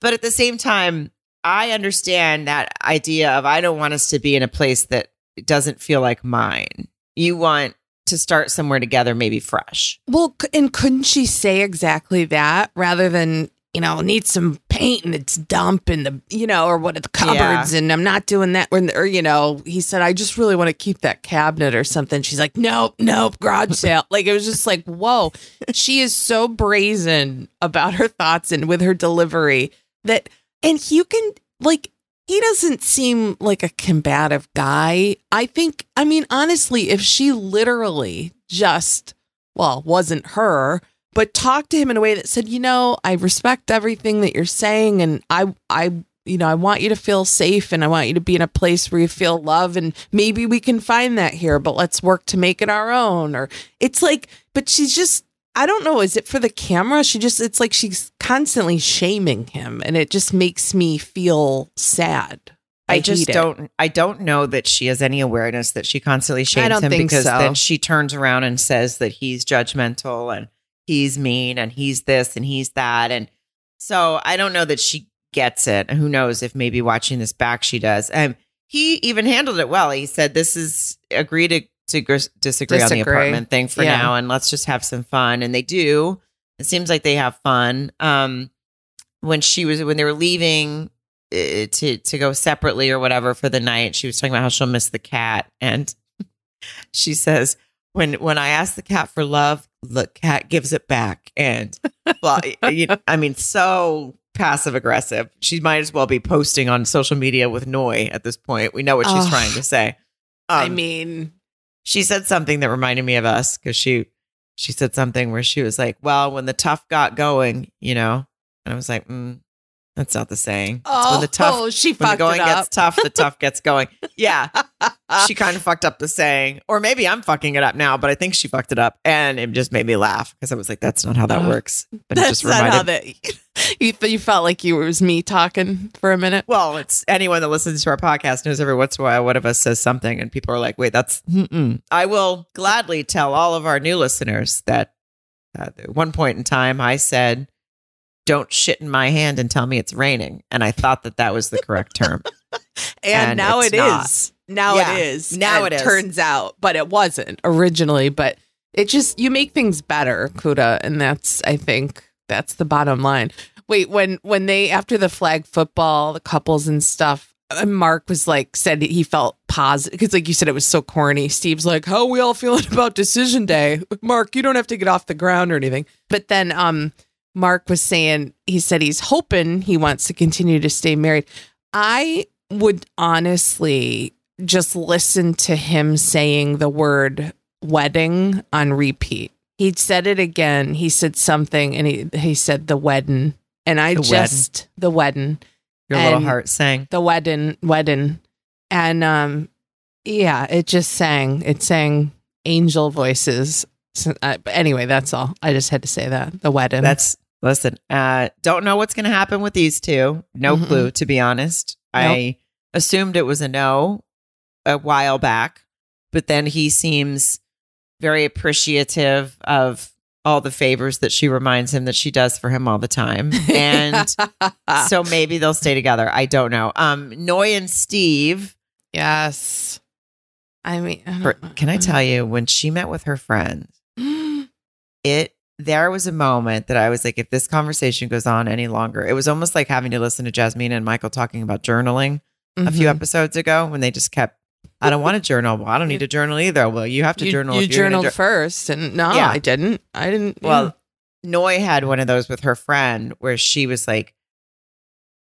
But at the same time, I understand that idea of I don't want us to be in a place that doesn't feel like mine. You want to start somewhere together, maybe fresh. Well, and couldn't she say exactly that rather than, you know, need some paint and it's dump and the you know or what are the cupboards and I'm not doing that or, or you know he said I just really want to keep that cabinet or something. She's like nope nope garage sale. *laughs* Like it was just like whoa. She is so brazen about her thoughts and with her delivery that and you can like he doesn't seem like a combative guy I think I mean honestly if she literally just well wasn't her but talked to him in a way that said, you know, I respect everything that you're saying and I I you know, I want you to feel safe and I want you to be in a place where you feel love and maybe we can find that here, but let's work to make it our own or it's like but she's just I don't know, is it for the camera? She just it's like she's constantly shaming him and it just makes me feel sad. I, I just don't I don't know that she has any awareness that she constantly shames him because so. then she turns around and says that he's judgmental and he's mean and he's this and he's that. And so I don't know that she gets it. Who knows if maybe watching this back she does. And he even handled it well. He said, This is agree to, to gr- disagree, disagree, on the apartment thing for yeah. now and let's just have some fun. And they do. It seems like they have fun. Um, when she was when they were leaving uh, to to go separately or whatever for the night, she was talking about how she'll miss the cat, and *laughs* she says, when when I ask the cat for love, the cat gives it back, and well, you, I mean, so passive aggressive. She might as well be posting on social media with Noi at this point. We know what she's trying to say. Um, I mean, she said something that reminded me of us because she she said something where she was like, "Well, when the tough got going, you know," and I was like, mm, that's not the saying. Oh, when the tough, oh, she when the going gets tough, the tough gets going. *laughs* Yeah, she kind of fucked up the saying, or maybe I'm fucking it up now, but I think she fucked it up, and it just made me laugh because I was like, "That's not how that uh, works." But that's it just reminded, not how that. *laughs* You you felt like you it was me talking for a minute. Well, it's anyone that listens to our podcast knows every once in a while one of us says something, and people are like, "Wait, that's." Mm-mm. I will gladly tell all of our new listeners that at one point in time I said don't shit in my hand and tell me it's raining. And I thought that that was the correct term. *laughs* and, and, now it not. is. Now yeah, it is. Now it is. Turns out, but it wasn't originally. But it just you make things better, Kuda, and that's I think that's the bottom line. Wait, when when they after the flag football, the couples and stuff, uh, Mark was like said he felt positive because like you said it was so corny. Steve's like, "How we all feeling *laughs* about decision day?" Mark, you don't have to get off the ground or anything. But then um Mark was saying, he said he's hoping he wants to continue to stay married. I would honestly just listen to him saying the word wedding on repeat. He said it again. He said something and he, he said the wedding. And I the just, wedding. the wedding. Your little heart sang. The wedding, wedding. And um, yeah, it just sang. It sang angel voices. So, uh, anyway, that's all. I just had to say that. The wedding. That's Listen, uh, don't know what's going to happen with these two. No mm-hmm. clue, to be honest. Nope. I assumed it was a no a while back, but then he seems very appreciative of all the favors that she reminds him that she does for him all the time. *laughs* And *laughs* so maybe they'll stay together. I don't know. Um, Noi and Steve. Yes. I mean, I can I tell you, when she met with her friends, *gasps* it there was a moment that I was like, if this conversation goes on any longer, it was almost like having to listen to Jasmine and Michael talking about journaling mm-hmm. a few mm-hmm. episodes ago when they just kept, I don't want to journal. Well, I don't need to journal either. Well, you have to you, journal. You journaled first. And no, yeah. I didn't. I didn't. Well. Noi had one of those with her friend where she was like,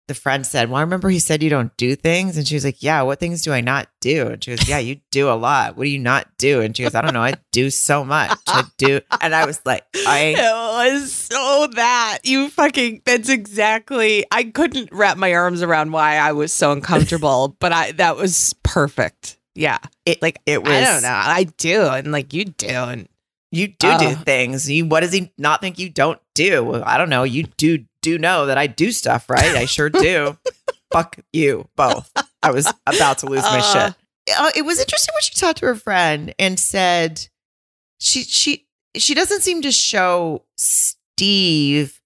the friend said, Well, I remember he said you don't do things. And she was like, Yeah, what things do I not do? And she goes, Yeah, you do a lot. What do you not do? And she goes, I don't know. I do so much. I do. *laughs* And I was like, I. It was so that. You fucking, that's exactly. I couldn't wrap my arms around why I was so uncomfortable, *laughs* but I, that was perfect. Yeah. It, like, it was. I don't know. I do. And like, you do. And you do do things. You, what does he not think you don't do? I don't know. You do do know that I do stuff, right? I sure do. *laughs* Fuck you both. I was about to lose my uh, shit. Uh, it was interesting when she talked to her friend and said she she she doesn't seem to show Steve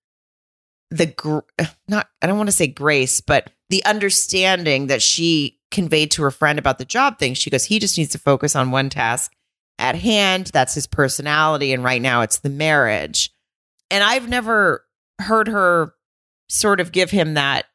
the gr- not I don't want to say grace, but the understanding that she conveyed to her friend about the job thing. She goes, he just needs to focus on one task at hand. That's his personality, and right now it's the marriage. And I've never heard her sort of give him that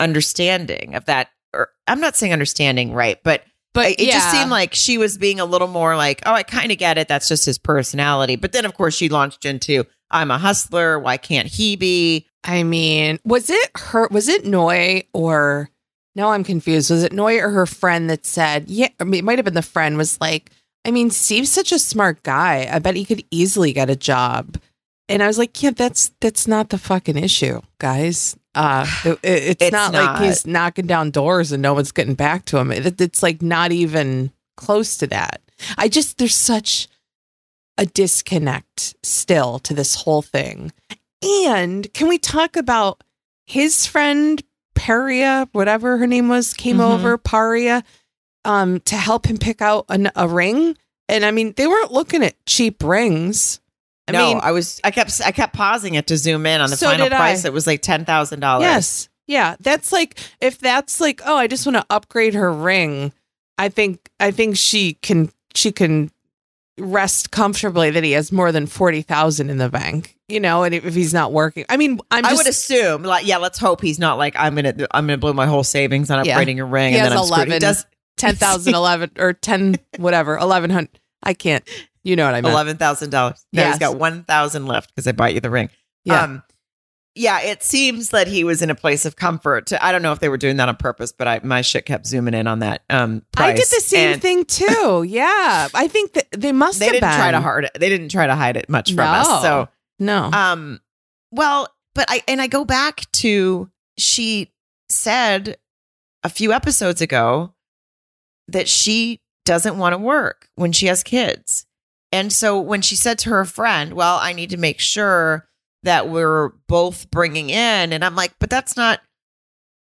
understanding of that. Or I'm not saying understanding, right? But But it just seemed like she was being a little more like, oh, I kind of get it. That's just his personality. But then, of course, she launched into, I'm a hustler. Why can't he be? I mean, was it her? Was it Noi or? No, I'm confused. Was it Noi or her friend that said? Yeah, I mean, it might have been the friend. Was like, I mean, Steve's such a smart guy. I bet he could easily get a job. And I was like, yeah, that's that's not the fucking issue, guys. Uh, it- it- it's, *sighs* It's not, not. like he's knocking down doors and no one's getting back to him. It, it's like not even close to that. I just there's such a disconnect still to this whole thing. And can we talk about his friend Paria, whatever her name was, came Mhm. over Paria, um, to help him pick out an, a ring. And I mean, they weren't looking at cheap rings. I no, mean, I was. I kept. I kept pausing it to zoom in on the So final did I. price. It was like ten thousand dollars. Yes. Yeah. That's like if that's like, oh, I just want to upgrade her ring. I think I think she can she can rest comfortably that he has more than forty thousand in the bank. You know, and if he's not working. I mean, I'm I would assume, like, yeah. Let's hope he's not like I'm gonna. I'm gonna blow my whole savings on Yeah. upgrading a ring, He and then has I'm screwed. He 11. does *laughs* ten thousand eleven or ten whatever, eleven hundred. I can't you know what I mean? eleven thousand dollars. Yes. he's got one thousand left because I bought you the ring. Yeah. Um, yeah, it seems that he was in a place of comfort. I don't know if they were doing that on purpose, but I my shit kept zooming in on that. Um, price. I did the same And thing *laughs* too. Yeah. I think that they must They have didn't been. try to hard. They didn't try to hide it much from No. us. So No. Um, well, but I and I go back to she said a few episodes ago that she doesn't want to work when she has kids. And so when she said to her friend, "Well, I need to make sure that we're both bringing in," and I'm like, "But that's not."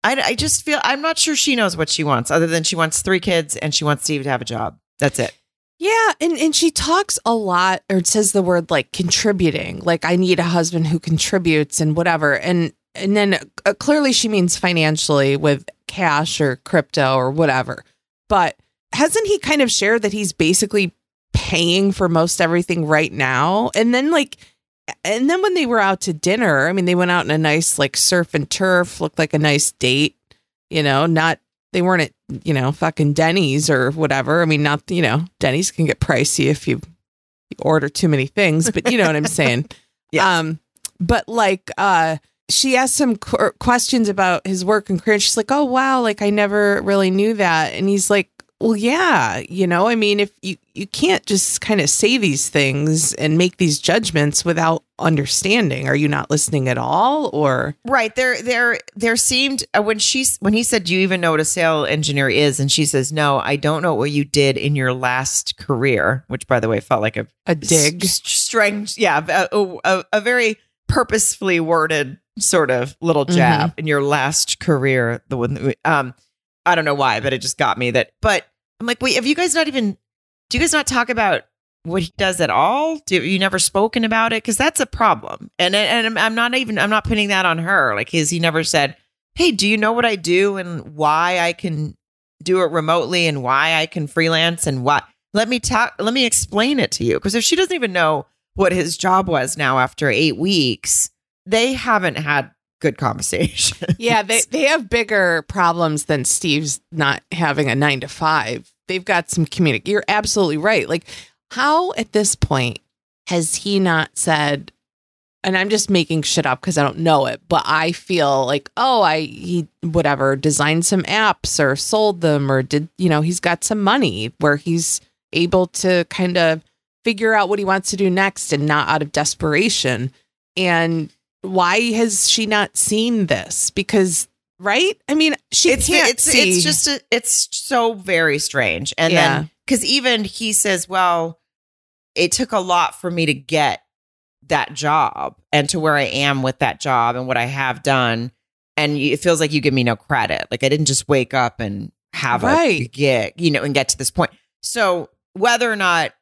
I, I just feel I'm not sure she knows what she wants, other than she wants three kids and she wants Steve to have a job. That's it. Yeah, and and she talks a lot or says the word like contributing. Like I need a husband who contributes and whatever. And and then uh, clearly she means financially with cash or crypto or whatever. But hasn't he kind of shared that he's basically paying for most everything right now? And then like and then when they were out to dinner, I mean they went out in a nice like surf and turf, looked like a nice date, you know, not they weren't at you know fucking Denny's or whatever. I mean, not you know Denny's can get pricey if you, you order too many things, but you know what I'm *laughs* saying. Yes. Um, but like uh, she asked some qu- questions about his work and career. She's like, "Oh wow, like I never really knew that." And he's like, "Well, yeah, you know, I mean, if you you can't just kind of say these things and make these judgments without understanding. Are you not listening at all, or?" Right. There there there seemed uh, when she's when he said, Do you even know what a sale engineer is? And she says, No, I don't know what you did in your last career, which by the way felt like a A dig. s- strange, yeah, a, a, a very purposefully worded sort of little jab in your last career. The one that we- um I don't know why, but it just got me that but I'm like, wait, have you guys not even do you guys not talk about what he does at all? Do you never spoken about it? Because that's a problem. And and I'm, not even I'm not putting that on her. Like, has he never said, "Hey, do you know what I do and why I can do it remotely and why I can freelance and what? Let me talk. Let me explain it to you. Because if she doesn't even know what his job was now after eight weeks, they haven't had good conversation. Yeah, they they have bigger problems than Steve's not having a nine to five. They've got some communic. You're absolutely right. Like, how at this point has he not said? And I'm just making shit up because I don't know it, but I feel like, oh, I he whatever designed some apps or sold them or did you know he's got some money where he's able to kind of figure out what he wants to do next and not out of desperation. And why has she not seen this? Because right? I mean, she it's can't it's see. it's just a, it's so very strange. And Yeah. then because even he says, "Well, it took a lot for me to get that job and to where I am with that job and what I have done." And it feels like you give me no credit. Like I didn't just wake up and have a Right. gig, you know, and get to this point. So whether or not,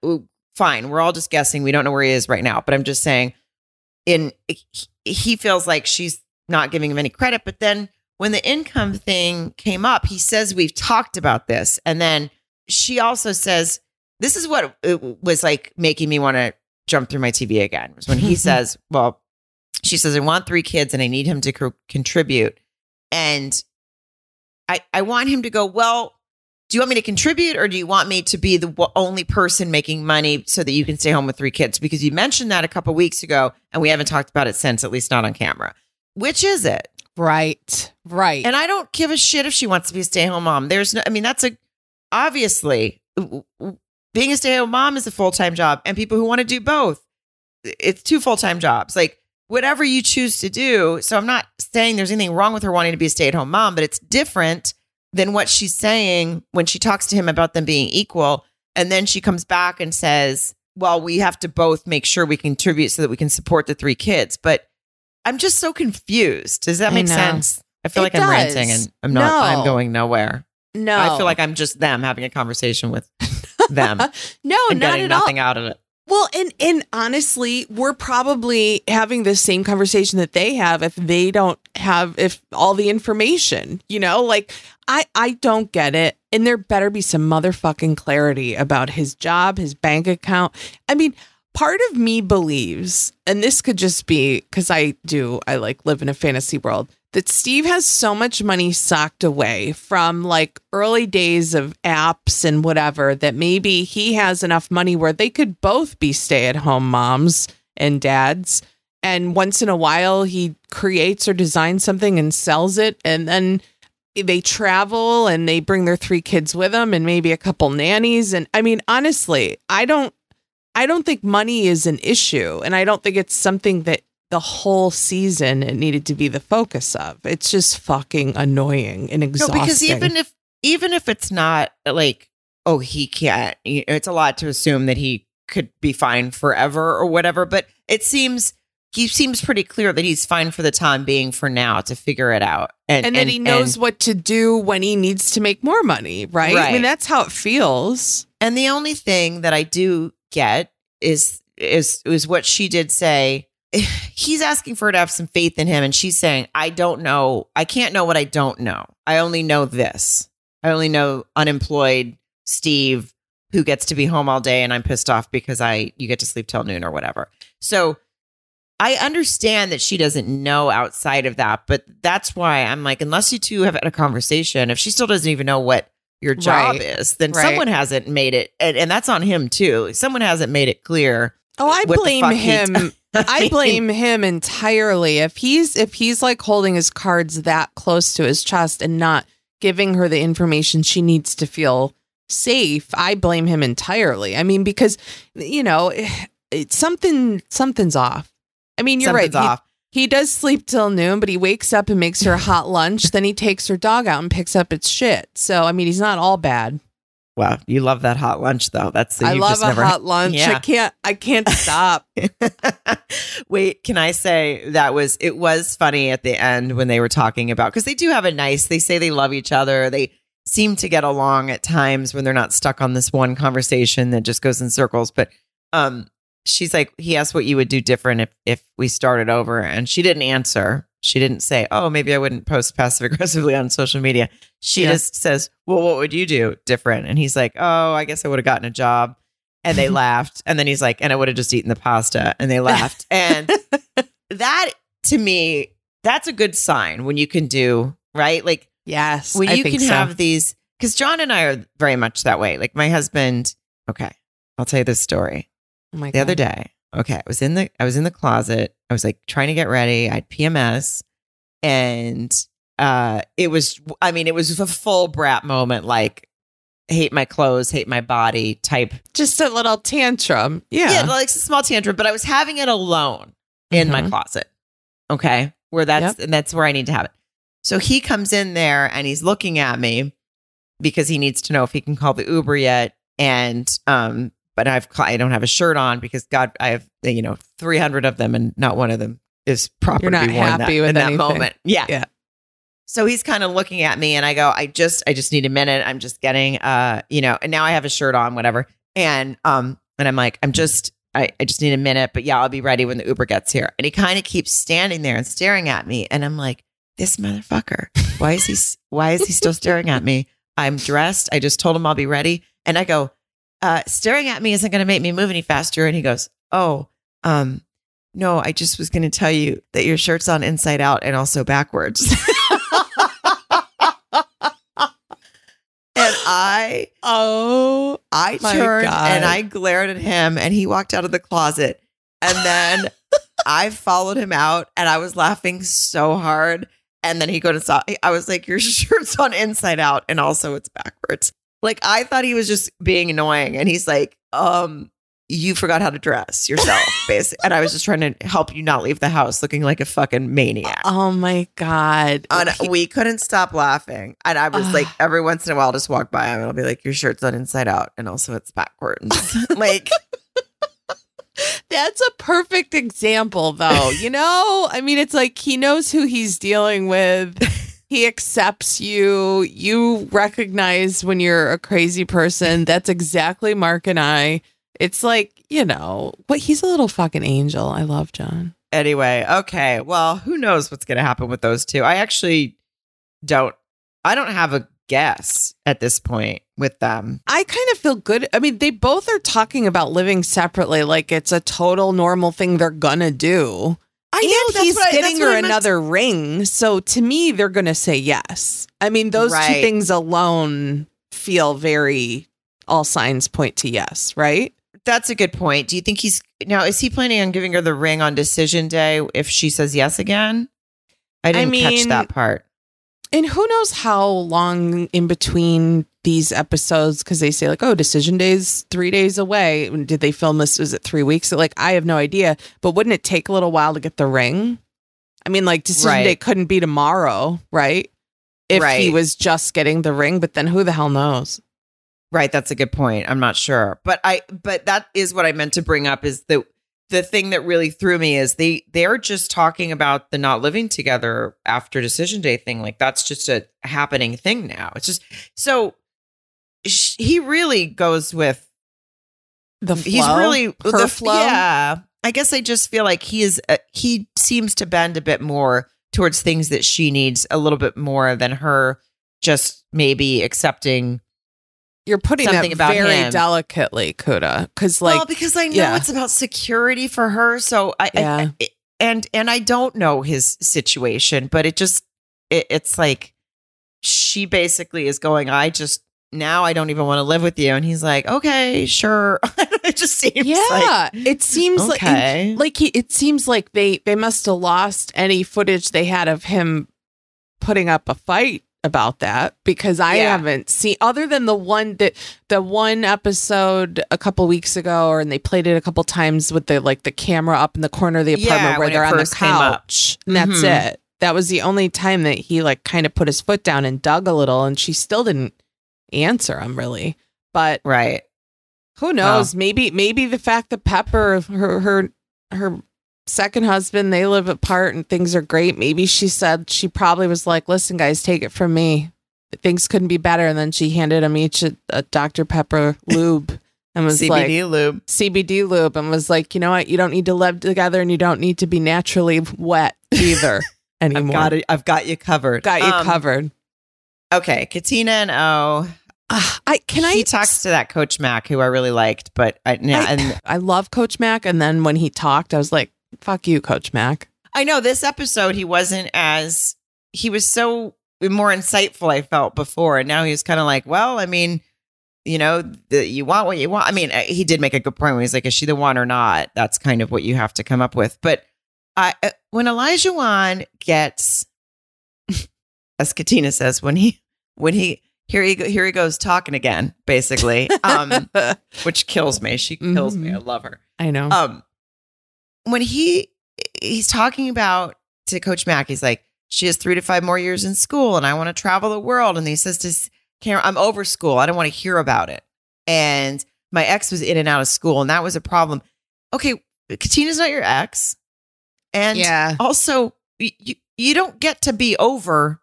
fine, we're all just guessing. We don't know where he is right now. But I'm just saying, in he- feels like she's not giving him any credit. But then when the income thing came up, he says we've talked about this, and then she also says this is what it was like making me want to jump through my TV again. Was when he *laughs* says, "Well, She says, I want three kids and I need him to co- contribute. And I, I want him to go, Well, do you want me to contribute or do you want me to be the w- only person making money so that you can stay home with three kids? Because you mentioned that a couple weeks ago and we haven't talked about it since, at least not on camera. Which is it? Right. Right. And I don't give a shit if she wants to be a stay at home mom. There's no, I mean, that's a, obviously, being a stay at home mom is a full time job. And people who want to do both, it's two full time jobs. Like, whatever you choose to do. So I'm not saying there's anything wrong with her wanting to be a stay at home mom, but it's different than what she's saying when she talks to him about them being equal. And then she comes back and says, well, we have to both make sure we contribute so that we can support the three kids. But I'm just so confused. Does that make know. sense? I feel It like I'm ranting and I'm not, No. I'm going nowhere. no. I feel like I'm just them having a conversation with them *laughs* no, and not at all. nothing out of it. Well, and and honestly, we're probably having the same conversation that they have if they don't have if all the information, you know? Like I I don't get it. And there better be some motherfucking clarity about his job, his bank account. I mean, part of me believes, and this could just be cuz I do I like live in a fantasy world, that Steve has so much money socked away from like early days of apps and whatever that maybe he has enough money where they could both be stay at home moms and dads. And once in a while, he creates or designs something and sells it. And then they travel and they bring their three kids with them and maybe a couple nannies. And I mean, honestly, I don't. I don't think money is an issue, and I don't think it's something that the whole season it needed to be the focus of. It's just fucking annoying and No, exhausting. because even if even if it's not like, oh, he can't. It's a lot to assume that he could be fine forever or whatever. But it seems he seems pretty clear that he's fine for the time being for now to figure it out, and and that he knows and- what to do when he needs to make more money, right? I mean, that's how it feels. And the only thing that I do get is is is what she did say. *sighs* He's asking for her to have some faith in him, and she's saying, "I don't know. I can't know what I don't know. I only know this. I only know unemployed Steve who gets to be home all day, and I'm pissed off because I you get to sleep till noon or whatever." So I understand that she doesn't know outside of that, but that's why I'm like, unless you two have had a conversation, if she still doesn't even know what your job Right. is, then Right. someone hasn't made it, and, and that's on him too. Someone hasn't made it clear. Oh, I blame him. *laughs* I blame him entirely. If he's if he's like holding his cards that close to his chest and not giving her the information she needs to feel safe, I blame him entirely. I mean, because you know, *sighs* it's something something's off. I mean, you're something's right. He- off. He does sleep till noon, but he wakes up and makes her a *laughs* hot lunch. then he takes her dog out and picks up its shit. So I mean, he's not all bad. Wow, you love that hot lunch though. That's I love just a never- hot lunch. I can't. I can't stop. *laughs* Wait, can I say that was it was funny at the end when they were talking about because they do have a nice. They say they love each other. They seem to get along at times when they're not stuck on this one conversation that just goes in circles. But um, she's like, he asked what you would do different if if we started over, and she didn't answer. She didn't say, "Oh, maybe I wouldn't post passive aggressively on social media." She Yeah. just says, "Well, what would you do different?" And he's like, "Oh, I guess I would have gotten a job." And they *laughs* laughed. And then he's like, "And I would have just eaten the pasta." And they laughed. *laughs* And that to me, that's a good sign when you can do right. Like Yes, when I you can so. have these, because John and I are very much that way. Like my husband. Okay, I'll tell you this story Oh my the other day. Okay, I was in the I was in the closet. I was like trying to get ready. I had PMS, and uh, it was. I mean, it was a full brat moment. Like hate my clothes, hate my body type. just a little tantrum. Yeah. Yeah, like a small tantrum. But I was having it alone in my Mhm. closet. Okay, where that's and that's where I need to have it. So he comes in there and he's looking at me because he needs to know if he can call the Uber yet. And um, but I've I don't have a shirt on because God, I have you know three hundred of them and not one of them is proper You're not worn happy that, with in that moment. *laughs* Yeah, Yeah. So he's kind of looking at me and I go, I just I just need a minute. I'm just getting uh, you know, and now I have a shirt on, whatever. And um, and I'm like, I'm just I, I just need a minute, but yeah, I'll be ready when the Uber gets here. And he kind of keeps standing there and staring at me. And I'm like, this motherfucker, why is he why is he still staring at me? I'm dressed. I just told him I'll be ready. And I go, uh, staring at me isn't gonna make me move any faster. And he goes, Oh, um, no, I just was going to tell you that your shirt's on inside out and also backwards. *laughs* and I, Oh, I turned God. and I glared at him and he walked out of the closet. And then *laughs* I followed him out and I was laughing so hard. And then he goes. I was like, your *laughs* shirt's on inside out and also it's backwards. Like I thought he was just being annoying. And he's like, um, you forgot how to dress yourself, *laughs* basically. And I was just trying to help you not leave the house looking like a fucking maniac. oh my God. And He- we couldn't stop laughing. And I was like, every once in a while, I'll just walk by him and I'll be like, your shirt's on inside out. And also it's backwards. *laughs* like, That's a perfect example, though. You know, I mean, it's like he knows who he's dealing with. *laughs* He accepts you. You recognize when you're a crazy person. That's exactly Mark and I. It's like, you know, what he's a little fucking angel. I love John. anyway, okay. Well, who knows what's going to happen with those two? I actually don't, I don't have a guess at this point with them. I kind of feel good. I mean, they both are talking about living separately like it's a total normal thing they're gonna do. I and he's getting her another ring. So to me, they're going to say yes. I mean, those two things alone feel very, all signs point to yes, right? That's a good point. Do you think he's now? Is he planning on giving her the ring on decision day if she says yes again? I didn't catch mean, that part. And who knows how long in between these episodes, because they say, like, oh, decision day's three days away. Did they film this? Was it three weeks? Like, I have no idea. But wouldn't it take a little while to get the ring? I mean, like, decision Right. day couldn't be tomorrow, right? If he was just getting the ring, but then who the hell knows? Right, that's a good point. I'm not sure. But I but that is what I meant to bring up is the the thing that really threw me is they they're just talking about the not living together after decision day thing like that's just a happening thing now. It's just so sh- he really goes with The flow, he's really her the flow. Yeah. I guess I just feel like he is uh, he seems to bend a bit more towards things that she needs a little bit more than her just maybe accepting You're putting Something about very him. delicately, Kuda, because like well, because I know yeah. it's about security for her. So I, I- I- and and I don't know his situation, but it just it, it's like she basically is going. I just now I don't even want to live with you, and he's like, okay, sure. *laughs* it just seems yeah, it seems like like okay, like he it seems like they they must have lost any footage they had of him putting up a fight about that because I Yeah. haven't seen other than the one that the one episode a couple weeks ago or and they played it a couple times with the like the camera up in the corner of the apartment Yeah, where they're on the first came up. couch and that's Mhm. it that was the only time that he like kind of put his foot down and dug a little and she still didn't answer him really but right. who knows? Maybe maybe the fact that Pepper, her her her second husband, they live apart and things are great. Maybe she said she probably was like, "Listen, guys, take it from me. Things couldn't be better." And then she handed them each a, a Dr Pepper lube and was CBD like lube. CBD lube and was like, "You know what? You don't need to live together and you don't need to be naturally wet either *laughs* I've anymore. got it. I've got you covered. Got you Um, covered." Okay, Katina and O. Ah, I can I he talks to that Coach Mac, who I really liked, but I, yeah, I- and *laughs* I love Coach Mac, and then when he talked, I was like, "Fuck you, Coach Mac." I know this episode he wasn't as he was so more insightful I felt before and now he was kind of like, well, I mean, you know, the, you want what you want. I mean, uh, he did make a good point when he's like, is she the one or not? That's kind of what you have to come up with. But I uh, when Olajuwon gets as Katina says when he when he here he go, here he goes talking again basically um *laughs* which kills me. She kills me. I love her I know. um when he he's talking about to coach mack he's like she has three to five more years in school and i want to travel the world and he says to karen i'm over school i don't want to hear about it and my ex was in and out of school and that was a problem okay katina's not your ex and yeah. also you, you don't get to be over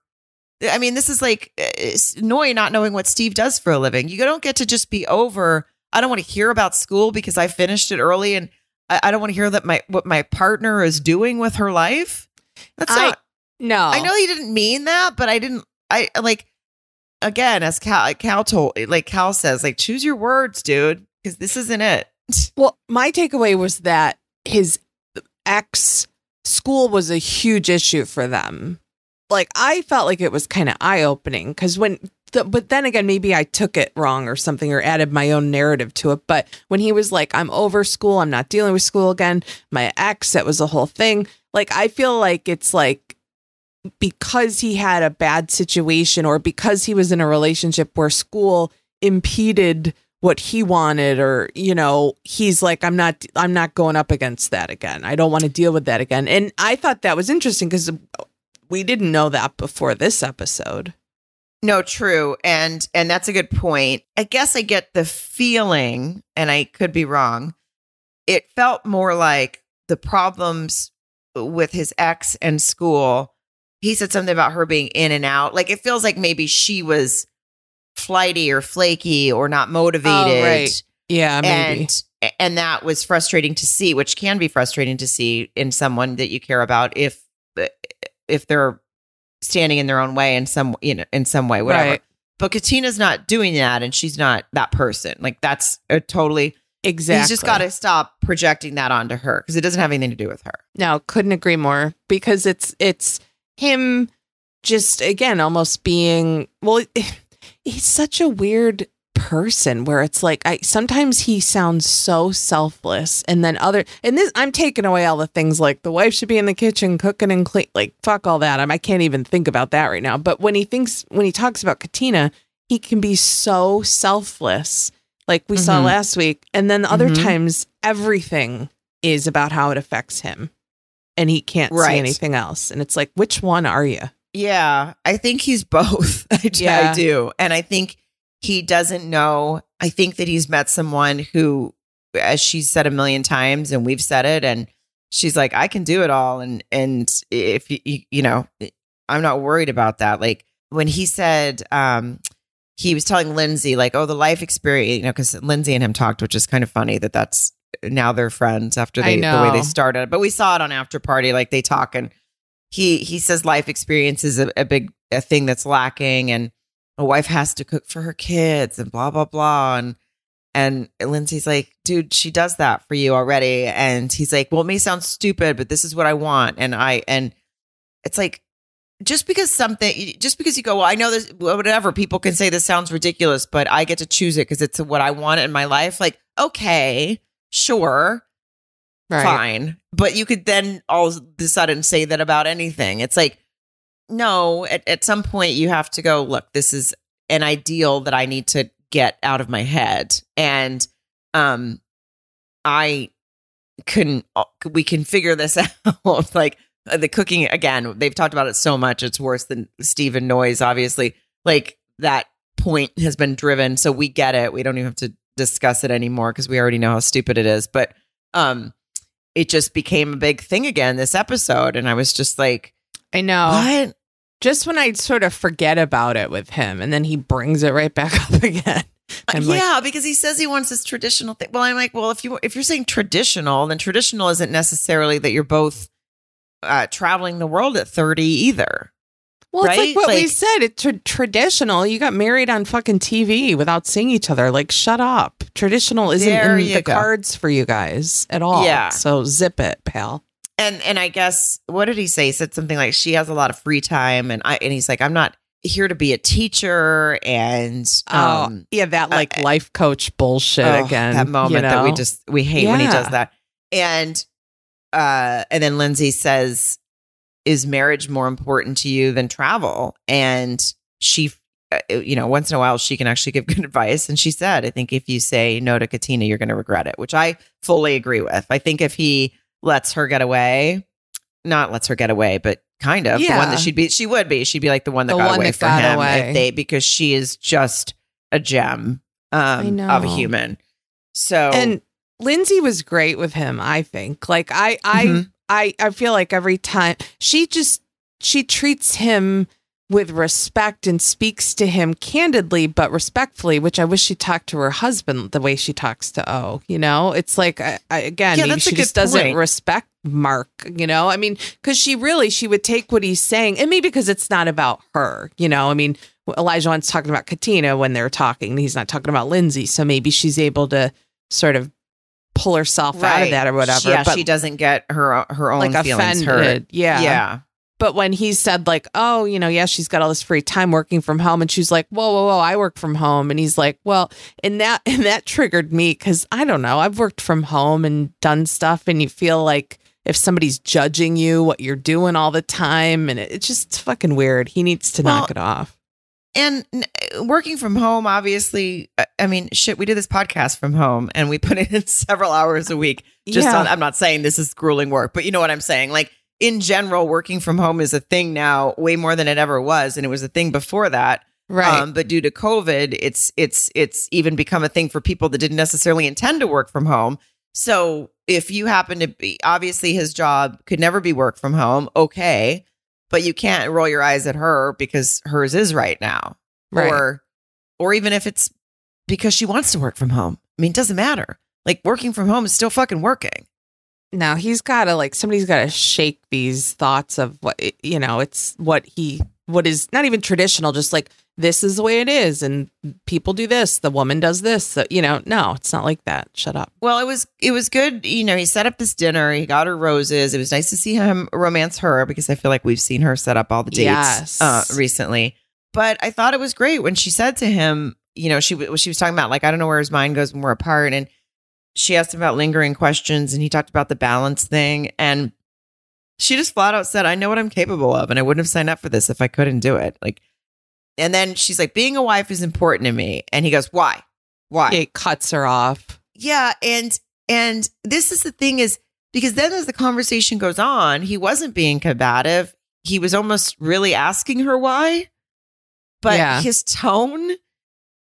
i mean this is like eh, it's Noi not knowing what steve does for a living you don't get to just be over i don't want to hear about school because i finished it early and i, I don't want to hear that my what my partner is doing with her life that's I- not No. i know he didn't mean that but i didn't i like again as cal cal told like cal says like choose your words dude because this isn't it *laughs* Well, my takeaway was that his ex school was a huge issue for them. Like I felt like it was kind of eye opening because when the, but then again, maybe I took it wrong or something or added my own narrative to it. But when he was like, I'm over school, I'm not dealing with school again, my ex, that was the whole thing. Like, I feel like it's like because he had a bad situation or because he was in a relationship where school impeded what he wanted or you know he's like i'm not i'm not going up against that again i don't want to deal with that again and i thought that was interesting because we didn't know that before this episode No, true. And and that's a good point. I guess I get the feeling, and I could be wrong. It felt more like the problems with his ex and school. He said something about her being in and out. Like it feels like maybe she was flighty or flaky or not motivated. Oh, right. yeah maybe And and that was frustrating to see, which can be frustrating to see in someone that you care about if if they're standing in their own way in some you know in some way whatever. Right. But Katina's not doing that, and she's not that person. Like that's a totally. exactly He's just got to stop projecting that onto her because it doesn't have anything to do with her. No, couldn't agree more because it's it's him just again almost being well *laughs* he's such a weird person where it's like I sometimes he sounds so selfless and then other and this I'm taking away all the things like the wife should be in the kitchen cooking and clean like fuck all that I'm, I can't even think about that right now but when he thinks when he talks about Katina he can be so selfless like we saw Mhm. last week and then other Mhm. times everything is about how it affects him and he can't Right. see anything else and it's like which one are you Yeah, I think he's *laughs* both. I, Yeah. I do. And I think he doesn't know. I think that he's met someone who, as she's said a million times, and we've said it, and she's like, I can do it all. And, and if you, you, know, I'm not worried about that. Like when he said, um, he was telling Lindsey, like, oh, the life experience, you know, because Lindsey and him talked, which is kind of funny that that's now they're friends after they, the way they started. But we saw it on After Party, like they talk and he he says life experience is a, a big a thing that's lacking and a wife has to cook for her kids and blah blah blah and and Lindsey's like, dude, she does that for you already. And he's like, well, it may sound stupid, but this is what I want. And I and it's like just because something just because you go, well, I know this whatever, people can say this sounds ridiculous, but I get to choose it because it's what I want in my life. Like, okay, sure fine. But you could then all of a sudden say that about anything. It's like, no, at, at some point you have to go, look, this is an ideal that I need to get out of my head. And um I can we can figure this *laughs* out. like uh, the cooking again, they've talked about it so much, it's worse than Steve and Noi's, obviously. Like that point has been driven, so we get it. We don't even have to discuss it anymore because we already know how stupid it is. But um it just became a big thing again this episode and i was just like I know. what Just when I sort of forget about it with him, and then he brings it right back *laughs* up again. I'm Uh, like, yeah because he says he wants this traditional thing well i'm like well if you if you're saying traditional then traditional isn't necessarily that you're both uh traveling the world at 30 either well, it's like what we said. It's tra- traditional. You got married on fucking TV without seeing each other. Like, shut up. Traditional isn't in the go. cards for you guys at all. Yeah. So zip it, pal. And and i guess what did he say he said something like she has a lot of free time and i and he's like i'm not here to be a teacher and Oh, um yeah, that uh, like life coach bullshit Oh, again. That moment you that we just we hate when he does that. And uh and then Lindsey says, "Is marriage more important to you than travel?" And she uh, you know, once in a while she can actually give *laughs* good advice and she said, "I think if you say no to Katina, you're going to regret it," which I fully agree with. I think if he lets her get away, not lets her get away, but kind of the one that she'd be she would be. She'd be like the one that The got one away that for got him away. if they because she is just a gem um of a human. So and Lindsey was great with him, I think. Like I I Mhm. I I feel like every time she just she treats him with respect and speaks to him candidly but respectfully, which I wish she talked to her husband the way she talks to O. You know, it's like I, I, again, Yeah, maybe she just doesn't respect Mark. You know, I mean, because she really she would take what he's saying, and maybe because it's not about her. You know, I mean, Olajuwon's talking about Katina when they're talking, he's not talking about Lindsay, so maybe she's able to sort of pull herself out of that or whatever. Yeah, but she doesn't get her her own like feelings offended. hurt. Yeah. Yeah. But when he said like, "Oh, you know, yeah, she's got all this free time working from home," and she's like, "Whoa, whoa, whoa, I work from home," and he's like, "Well," and that *laughs* and that triggered me because I don't know, I've worked from home and done stuff, and you feel like if somebody's judging you, what you're doing all the time, and it, it's just fucking weird. He needs to Well, knock it off. And uh, working from home, obviously, I- I mean, shit, we do this podcast from home and we put in *laughs* several hours a week. Just Yeah. on, I'm not saying this is grueling work, but you know what I'm saying? Like, in general, working from home is a thing now, way more than it ever was. And it was a thing before that. Right. Um, but due to COVID, it's it's it's even become a thing for people that didn't necessarily intend to work from home. So if you happen to be obviously his job could never be work from home, okay. But you can't roll your eyes at her because hers is right now. Right. Or or even if it's because she wants to work from home. I mean, it doesn't matter. Like working from home is still fucking working. Now he's got to like somebody's got to shake these thoughts of what you know it's what he what is not even traditional just like this is the way it is and people do this the woman does this so, you know no it's not like that shut up Well, it was it was good. You know, he set up this dinner. He got her roses. It was nice to see him romance her because I feel like we've seen her set up all the dates Yes. uh, recently. But I thought it was great when she said to him, you know, she she was talking about like I don't know where his mind goes when we're apart, and she asked him about lingering questions, and he talked about the balance thing, and she just flat out said, "I know what I'm capable of, and I wouldn't have signed up for this if I couldn't do it." Like, and then she's like, "Being a wife is important to me," and he goes, "Why? Why?" it cuts her off Yeah, and and this is the thing is because then as the conversation goes on, he wasn't being combative. He was almost really asking her why. But Yeah. his tone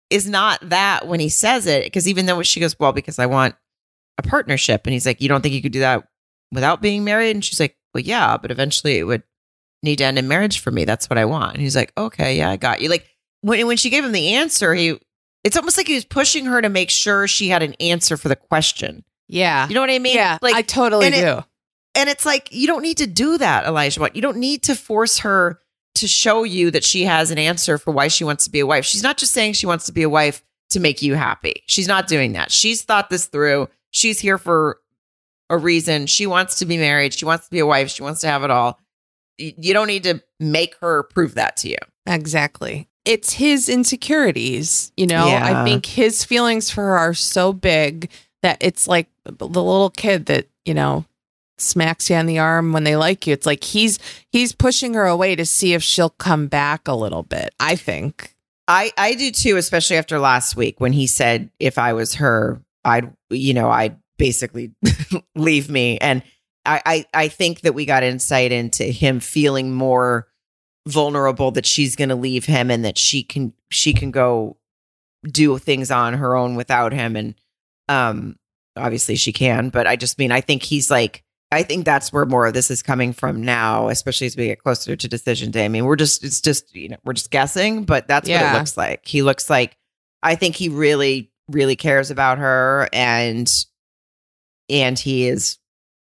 is not that when he says it because even though she goes, "Well, because I want a partnership." And he's like, "You don't think you could do that without being married?" And she's like, "Well, yeah, but eventually it would need to end in marriage for me. That's what I want." And he's like, "Okay, yeah, I got you." Like when when she gave him the answer, he it's almost like he was pushing her to make sure she had an answer for the question. yeah You know what I mean? yeah Like, i totally and it- do and it's like you don't need to do that, Olajuwon. What you don't need to force her to show you that she has an answer for why she wants to be a wife. She's not just saying she wants to be a wife to make you happy. She's not doing that. She's thought this through. She's here for a reason. She wants to be married. She wants to be a wife. She wants to have it all. You don't need to make her prove that to you. exactly it's his insecurities you know Yeah. i think his feelings for her are so big that it's like the little kid that you know smacks you on the arm when they like you it's like he's he's pushing her away to see if she'll come back a little bit i think I I do too, especially after last week when he said if I was her, I'd you know I'd basically *laughs* leave me, and I, I I think that we got insight into him feeling more vulnerable that she's going to leave him and that she can she can go do things on her own without him, and um obviously she can, but I just mean I think he's like. I think that's where more of this is coming from now, especially as we get closer to decision day. I mean, we're just, it's just, you know, we're just guessing, but that's what it looks like. He looks like, I think he really, really cares about her and, and he is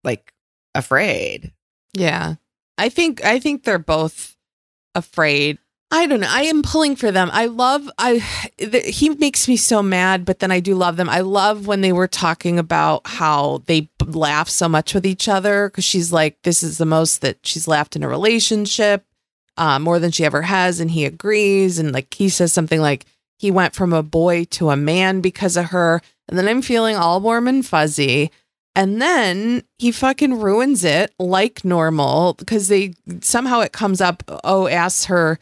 like afraid. yeah i think i think they're both afraid I don't know. I am pulling for them. I love I *sighs* th- he makes me so mad, but then I do love them. I love when they were talking about how they laugh so much with each other cuz she's like this is the most that she's laughed in a relationship, uh, more than she ever has and he agrees and like he says something like he went from a boy to a man because of her and then I'm feeling all warm and fuzzy. And then he fucking ruins it like normal because they somehow it comes up. Oh, asks her,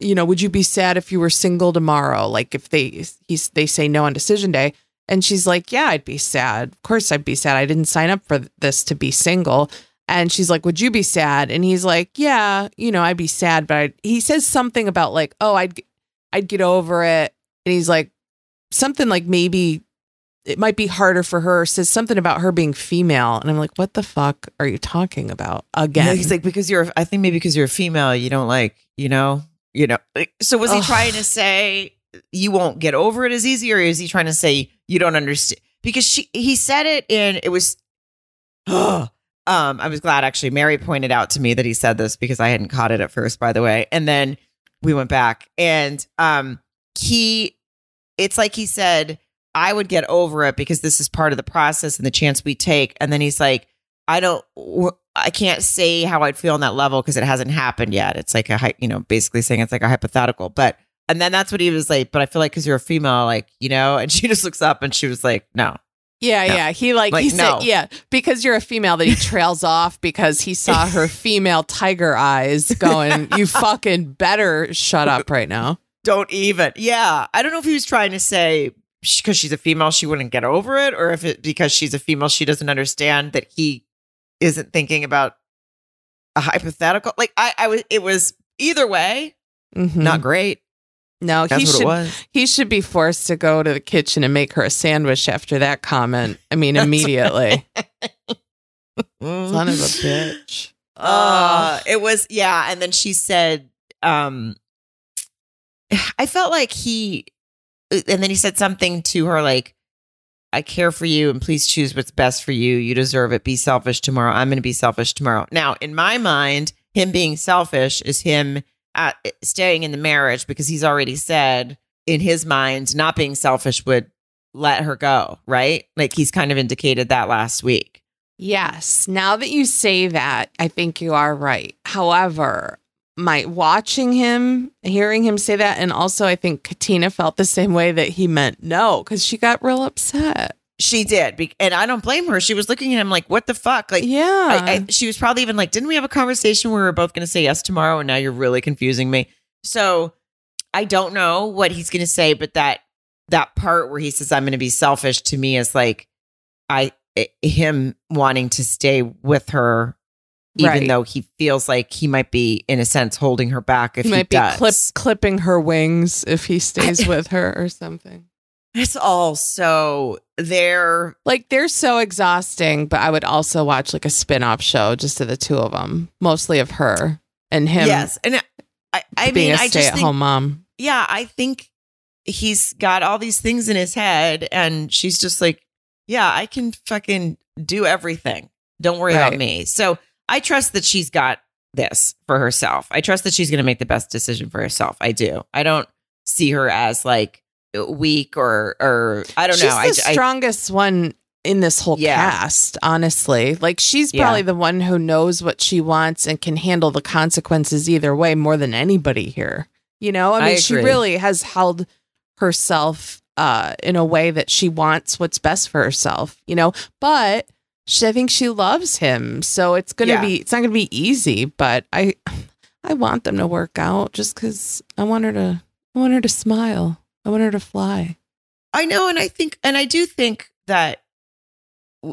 you know, would you be sad if you were single tomorrow? Like if they he's they say no on decision day, and she's like, yeah, I'd be sad. Of course, I'd be sad. I didn't sign up for this to be single. And she's like, would you be sad? And he's like, yeah, you know, I'd be sad, but I'd, he says something about like, oh, I'd I'd get over it. And he's like, something like maybe it might be harder for her. Says something about her being female, and I'm like, what the fuck are you talking about again? Yeah, he's like, because you're, I think maybe because you're a female, you don't like, you know, you know. Like, So was he Ugh. trying to say you won't get over it as easy, or is he trying to say you don't understand? Because she, he said it and it was, oh, *gasps* um, I was glad actually. Mary pointed out to me that he said this because I hadn't caught it at first, by the way. And then we went back and, um, he, it's like he said, I would get over it because this is part of the process and the chance we take. And then he's like, I don't, I can't say how I'd feel on that level because it hasn't happened yet. It's like a, you know, basically saying it's like a hypothetical. But, and then that's what he was like, but I feel like because you're a female, like, you know, and she just looks up and she was like, no. Yeah, No. yeah. He like, Like, he no. said, yeah, because you're a female that he trails *laughs* off because he saw her female tiger eyes going, *laughs* you fucking better shut up right now. Don't even. Yeah. I don't know if he was trying to say because she's a female, she wouldn't get over it, or if it because she's a female, she doesn't understand that he isn't thinking about a hypothetical. Like I, I was, it was either way, Mhm. not great. No, That's he what should it was. he should be forced to go to the kitchen and make her a sandwich after that comment. I mean, immediately. Mm. *laughs* Son of a bitch. *laughs* Uh, it was yeah, and then she said, um, I felt like he, and then he said something to her like, "I care for you, and please choose what's best for you. You deserve it. Be selfish tomorrow. I'm going to be selfish tomorrow." Now, in my mind, him being selfish is him uh, staying in the marriage because he's already said in his mind not being selfish would let her go, right? Like he's kind of indicated that last week. Yes. Now that you say that, I think you are right. However, my watching him, hearing him say that, and also I think Katina felt the same way that he meant no because she got real upset. She did, and I don't blame her. She was looking at him like, "What the fuck?" Like, Yeah. I, I, she was probably even like, "Didn't we have a conversation where we were both going to say yes tomorrow?" And now you're really confusing me. So I don't know what he's going to say, but that that part where he says, "I'm going to be selfish," to me is like, I him wanting to stay with her, even Right. though he feels like he might be, in a sense, holding her back. If he he, might be does. clip, clipping her wings if he stays *laughs* with her or something. It's all so they're Like they're so exhausting, but I would also watch like a spin-off show just of the two of them, mostly of her and him yes, and I, I being mean, a I just stay-at-home think mom. yeah, I think he's got all these things in his head, and she's just like, yeah, I can fucking do everything. Don't worry Right. about me. So I trust that she's got this for herself. I trust that she's going to make the best decision for herself. I do. I don't see her as like weak or or I don't she's know. I, the I strongest one in this whole Yeah. cast, honestly. Like she's Yeah. probably the one who knows what she wants and can handle the consequences either way more than anybody here. You know, I I mean, she really has held herself uh in a way that she wants what's best for herself, you know, but she, I think she loves him. So it's going to Yeah. be it's not going to be easy, but I *sighs* I want them to work out just cuz I want her to I want her to smile. I want her to fly. I know, and I think, and I do think that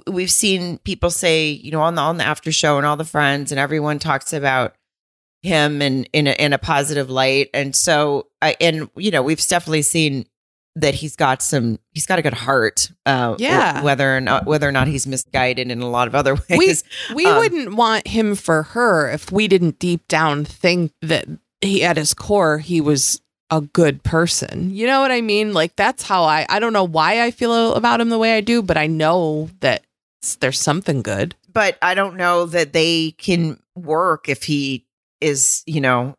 we've seen people say, you know, on the on the after show and all the friends and everyone talks about him and in a, in a positive light, and so I and you know we've definitely seen that he's got some he's got a good heart, uh, Yeah. whether or not whether or not he's misguided in a lot of other *laughs* ways. We Um, wouldn't want him for her if we didn't deep down think that he, at his core, he was a good person. You know what I mean? Like that's how I. I don't know why I feel about him the way I do, but I know that there's something good. but I don't know that they can work if he is, you know,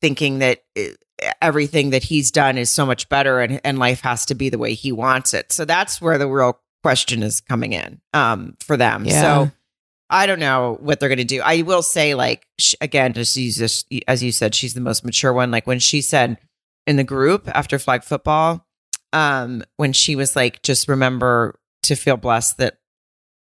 thinking that uh, everything that he's done is so much better and, and life has to be the way he wants it. So that's where the real question is coming in um, for them. Yeah. So I don't know what they're going to do. I will say, like, sh- again, just use this, as you said, she's the most mature one. Like when she said in the group after flag football, um, when she was like, just remember to feel blessed that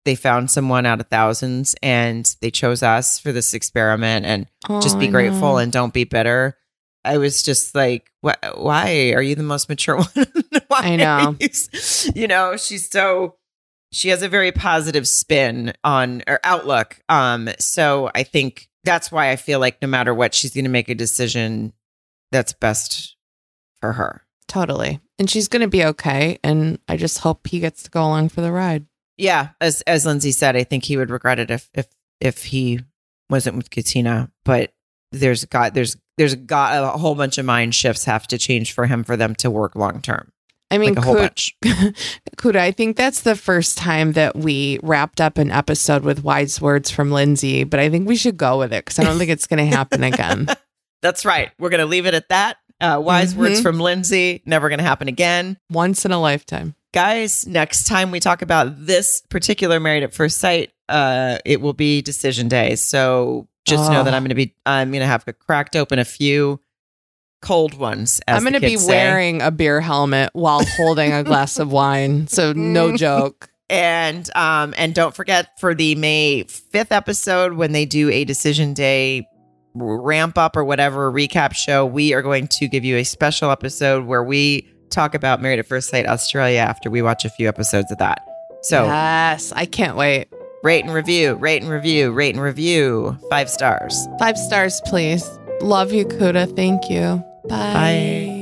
they found someone out of thousands and they chose us for this experiment and just Oh, be I grateful and don't be bitter. I was just like, wh- why are you the most mature *laughs* one? I know. you You know, she's so she has a very positive spin on or outlook. Um, so I think that's why I feel like no matter what, she's going to make a decision that's best for her. totally, and she's gonna be okay. And I just hope he gets to go along for the ride. Yeah, as as Lindsey said, I think he would regret it if if if he wasn't with Katina. But there's got there's there's got a whole bunch of mind shifts have to change for him for them to work long term. I mean, Like a whole could- bunch. *laughs* Kuda, I think that's the first time that we wrapped up an episode with wise words from Lindsey, but I think we should go with it because I don't think it's going to happen again. *laughs* That's right. We're gonna leave it at that. Uh, wise words Mhm. from Lindsey. Never gonna happen again. Once in a lifetime. guys, next time we talk about this particular Married at First Sight, uh, it will be decision day. So just know Oh. that I'm going to be, I'm going to have cracked open a few cold ones. As I'm going to be wearing a beer helmet while holding a glass of *laughs* wine. So no joke. and um and don't forget for the May 5th episode when they do a decision day ramp up or whatever recap show, we are going to give you a special episode where we talk about Married at First Sight Australia after we watch a few episodes of that. So yes, I can't wait. rate and review, rate and review, rate and review, five stars. Five stars, please. Love you, Kuda. Thank you. Bye. Bye.